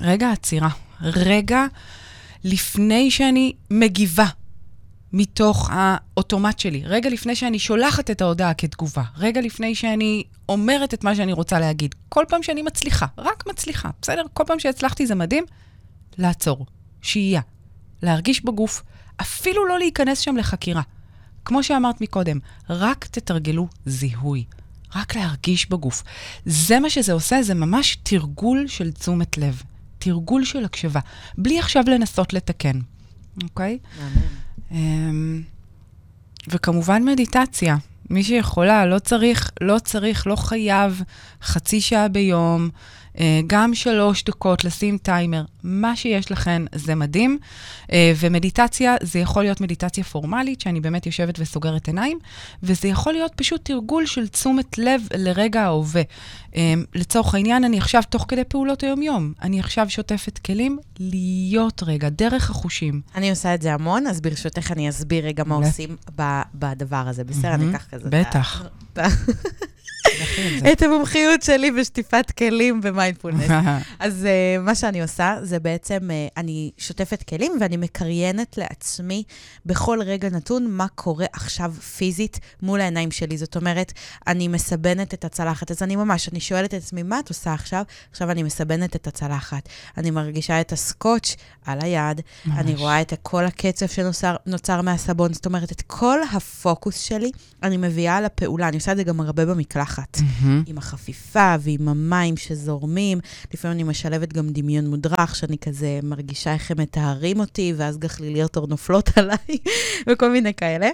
רגע עצירה. רגע לפני שאני מגיבה מתוך האוטומט שלי, רגע לפני שאני שולחת את ההודעה כתגובה, רגע לפני שאני אומרת את מה שאני רוצה להגיד. כל פעם שאני מצליחה, רק מצליחה, בסדר? כל פעם שהצלחתי זה מדהים, לעצור, שהייה, להרגיש בגוף, אפילו לא להיכנס שם לחקירה. כמו שאמרת מקודם, רק תתרגלו זיהוי. רק להרגיש בגוף. זה מה שזה עושה, זה ממש תרגול של תשומת לב. תרגול של הקשבה, בלי עכשיו לנסות לתקן, אוקיי? אמ, וכמובן מדיטציה. מי שיכולה, לא צריך, לא צריך, לא חייב חצי שעה ביום, גם שלוש דקות, לשים טיימר, מה שיש לכן זה מדהים. אה, ומדיטציה, זה יכול להיות מדיטציה פורמלית, שאני באמת יושבת וסוגרת עיניים, וזה יכול להיות פשוט תרגול של תשומת לב לרגע ההווה. אה, לצורך העניין, אני עכשיו, תוך כדי פעולות היום-יום, אני עכשיו שוטפת כלים, להיות רגע, דרך החושים. אני עושה את זה המון, אז ברשותך אני אסביר רגע מה עושים בדבר הזה. בסדר, אני אקח כזה. בטח. את המומחיות שלי בשטיפת כלים ומיינדפולנס. אז uh, מה שאני עושה, זה בעצם, uh, אני שוטפת כלים ואני מקריינת לעצמי בכל רגע נתון מה קורה עכשיו פיזית מול העיניים שלי. זאת אומרת, אני מסבנת את הצלחת. אז אני ממש, אני שואלת את עצמי, מה את עושה עכשיו? עכשיו אני מסבנת את הצלחת. אני מרגישה את הסקוץ' על היד, ממש. אני רואה את כל הקצב שנוצר מהסבון. זאת אומרת, את כל הפוקוס שלי אני מביאה לפעולה. אני עושה את זה גם הרבה במקלחת. לאט, mm-hmm. עם החפיפה ועם המים שזורמים. לפעמים אני משלבת גם דמיון מודרך, שאני כזה מרגישה איך הם מטהרים אותי, ואז גחליליות אור נופלות עליי, וכל מיני כאלה.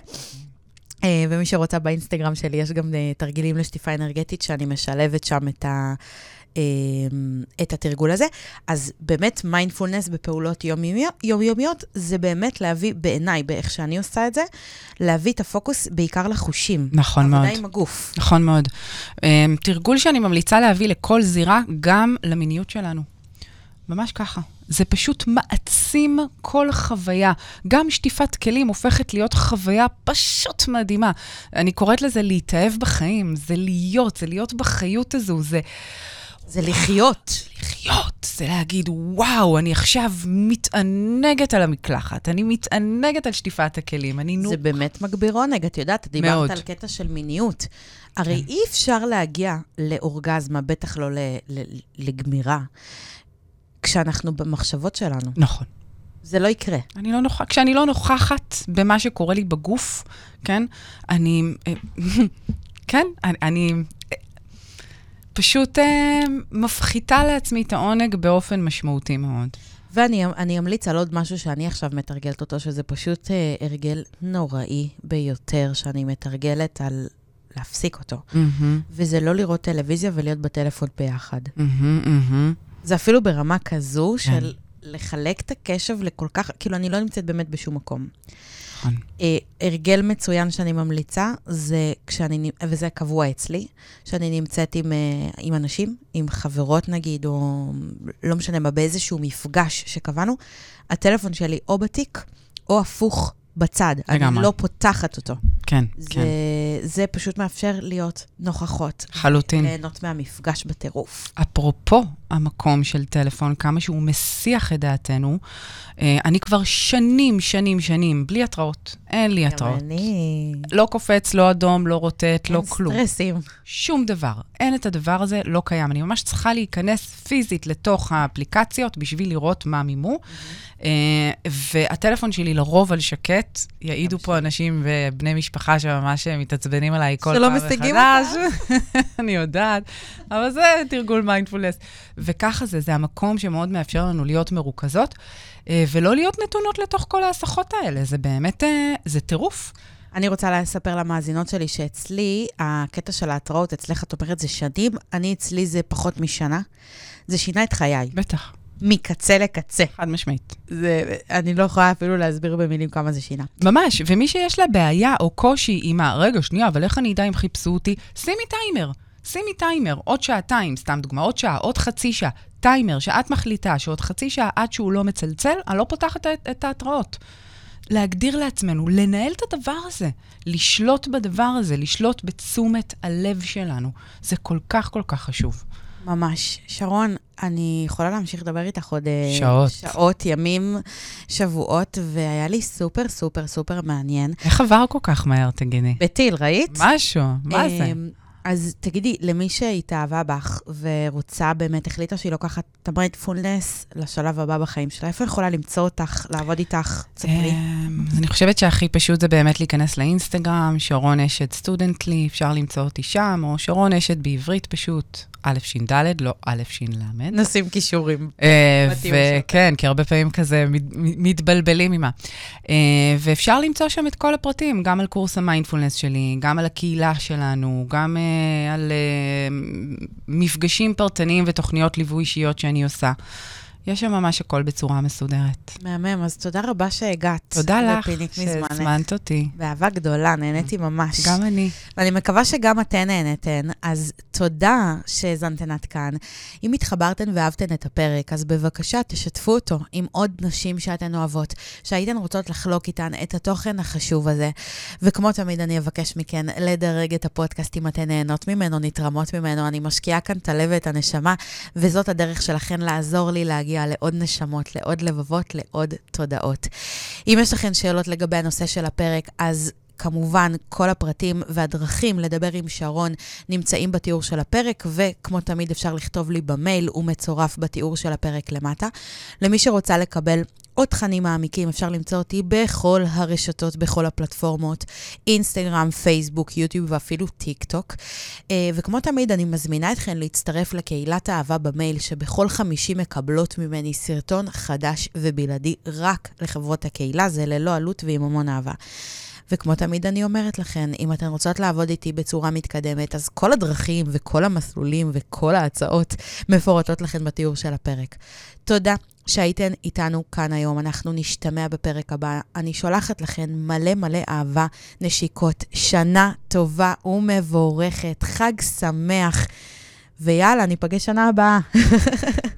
אה, ומי שרוצה באינסטגרם שלי, יש גם אה, תרגילים לשטיפה אנרגטית, שאני משלבת שם את ה... את התרגול הזה. אז באמת, מיינדפולנס בפעולות יומיומיות, זה באמת להביא, בעיניי, באיך שאני עושה את זה, להביא את הפוקוס בעיקר לחושים. נכון מאוד. עבודה עם הגוף. נכון מאוד. אמ, תרגול שאני ממליצה להביא לכל זירה, גם למיניות שלנו. ממש ככה. זה פשוט מעצים כל חוויה. גם שטיפת כלים הופכת להיות חוויה פשוט מדהימה. אני קוראת לזה להתאהב בחיים, זה להיות, זה להיות בחיות הזו, זה... זה לחיות. לחיות, זה להגיד, וואו, אני עכשיו מתענגת על המקלחת, אני מתענגת על שטיפת הכלים, אני נו... זה באמת מגביר עונג, את יודעת, דיברת מאוד. על קטע של מיניות. הרי כן. אי אפשר להגיע לאורגזמה, בטח לא לגמירה, כשאנחנו במחשבות שלנו. נכון. זה לא יקרה. אני לא נוכחת, כשאני לא נוכחת במה שקורה לי בגוף, כן, אני, אה, כן, אני, אני פשוט אה, מפחיתה לעצמי את העונג באופן משמעותי מאוד. ואני אמליץ על עוד משהו שאני עכשיו מתרגלת אותו, שזה פשוט אה, הרגל נוראי ביותר, שאני מתרגלת על להפסיק אותו. Mm-hmm. וזה לא לראות טלוויזיה ולהיות בטלפון ביחד. Mm-hmm, mm-hmm. זה אפילו ברמה כזו כן. של לחלק את הקשב לכל כך, כאילו, אני לא נמצאת באמת בשום מקום. נכון. אה, הרגל מצוין שאני ממליצה, זה כשאני, וזה קבוע אצלי, שאני נמצאת עם, אה, עם אנשים, עם חברות נגיד, או לא משנה מה, באיזשהו מפגש שקבענו, הטלפון שלי או בתיק, או הפוך בצד. לגמרי. אני לא פותחת אותו. כן, זה, כן. זה פשוט מאפשר להיות נוכחות. חלוטין. ליהנות מהמפגש בטירוף. אפרופו המקום של טלפון, כמה שהוא מסיח את דעתנו, אה, אני כבר שנים, שנים, שנים, בלי התראות. אין לי התראות. אני... לא קופץ, לא אדום, לא רוטט, לא כלום. אין סטרסים. שום דבר. אין את הדבר הזה, לא קיים. אני ממש צריכה להיכנס פיזית לתוך האפליקציות בשביל לראות מה מימו. Mm-hmm. והטלפון שלי לרוב על שקט, יעידו פה אנשים ובני משפחה שממש מתעצבנים עליי כל פעם מחדש. שלא משיגים אותה. אני יודעת, אבל זה תרגול מיינדפולנס. וככה זה, זה המקום שמאוד מאפשר לנו להיות מרוכזות, אה, ולא להיות נתונות לתוך כל ההסחות האלה. זה באמת, אה, זה טירוף. אני רוצה לספר למאזינות שלי שאצלי, הקטע של ההתראות, אצלך את אומרת זה שנים, אני אצלי זה פחות משנה. זה שינה את חיי. בטח. מקצה לקצה. חד משמעית. זה, אני לא יכולה אפילו להסביר במילים כמה זה שינה. ממש, ומי שיש לה בעיה או קושי עם ה... רגע, שנייה, אבל איך אני אדע אם חיפשו אותי? שימי טיימר. שימי טיימר, עוד שעתיים, סתם דוגמה, עוד שעה, עוד חצי שעה. טיימר, שאת מחליטה שעוד חצי שעה עד שהוא לא מצלצל, אני לא פותחת את, את ההתראות. להגדיר לעצמנו, לנהל את הדבר הזה, לשלוט בדבר הזה, לשלוט בתשומת הלב שלנו. זה כל כך כל כך חשוב. ממש. שרון, אני יכולה להמשיך לדבר איתך עוד... אה, שעות. שעות, ימים, שבועות, והיה לי סופר סופר סופר מעניין. איך עבר כל כך מהר, תגידי? בטיל, ראית? משהו, מה זה? אמ, אז תגידי, למי שהתאהבה בך ורוצה באמת, החליטה שהיא לוקחת את המיינדפולנס לשלב הבא בחיים שלה, איפה יכולה למצוא אותך, לעבוד איתך? תספרי. אמ, אז אני חושבת שהכי פשוט זה באמת להיכנס לאינסטגרם, שרון אשד סטודנטלי, אפשר למצוא אותי שם, או שרון אשד בעברית פשוט, אשד, לא א' ש"ל. נשים כישורים. אה, וכן, כי הרבה פעמים כזה מת- מתבלבלים עימה. אה, ואפשר למצוא שם את כל הפרטים, גם על קורס המיינדפולנס שלי, גם על הקהילה שלנו, גם אה, על מפגשים פרטניים ותוכניות ליווי אישיות שאני עושה. יש שם ממש הכל בצורה מסודרת. מהמם, אז תודה רבה שהגעת. תודה לך. שהזמנת אותי. באהבה גדולה, נהניתי ממש. גם אני. ואני מקווה שגם אתן נהנתן, אז תודה שהאזנתן עד כאן. אם התחברתן ואהבתן את הפרק, אז בבקשה תשתפו אותו עם עוד נשים שאתן אוהבות, שהייתן רוצות לחלוק איתן את התוכן החשוב הזה. וכמו תמיד, אני אבקש מכן לדרג את הפודקאסט אם אתן נהנות ממנו, נתרמות ממנו. אני משקיעה כאן את הלב ואת הנשמה, וזאת הדרך שלכן לעזור לי להגיע לעוד נשמות, לעוד לבבות, לעוד תודעות. אם יש לכן שאלות לגבי הנושא של הפרק, אז כמובן, כל הפרטים והדרכים לדבר עם שרון נמצאים בתיאור של הפרק, וכמו תמיד אפשר לכתוב לי במייל, הוא מצורף בתיאור של הפרק למטה. למי שרוצה לקבל עוד תכנים מעמיקים, אפשר למצוא אותי בכל הרשתות, בכל הפלטפורמות, אינסטגרם, פייסבוק, יוטיוב ואפילו טיק טוק. אה, וכמו תמיד, אני מזמינה אתכם להצטרף לקהילת האהבה במייל, שבכל חמישי מקבלות ממני סרטון חדש ובלעדי רק לחברות הקהילה, זה ללא עלות ועם המון אהבה. וכמו תמיד אני אומרת לכן, אם אתן רוצות לעבוד איתי בצורה מתקדמת, אז כל הדרכים וכל המסלולים וכל ההצעות מפורטות לכן בתיאור של הפרק. תודה שהייתן איתנו כאן היום. אנחנו נשתמע בפרק הבא. אני שולחת לכן מלא מלא אהבה, נשיקות, שנה טובה ומבורכת, חג שמח, ויאללה, ניפגש שנה הבאה.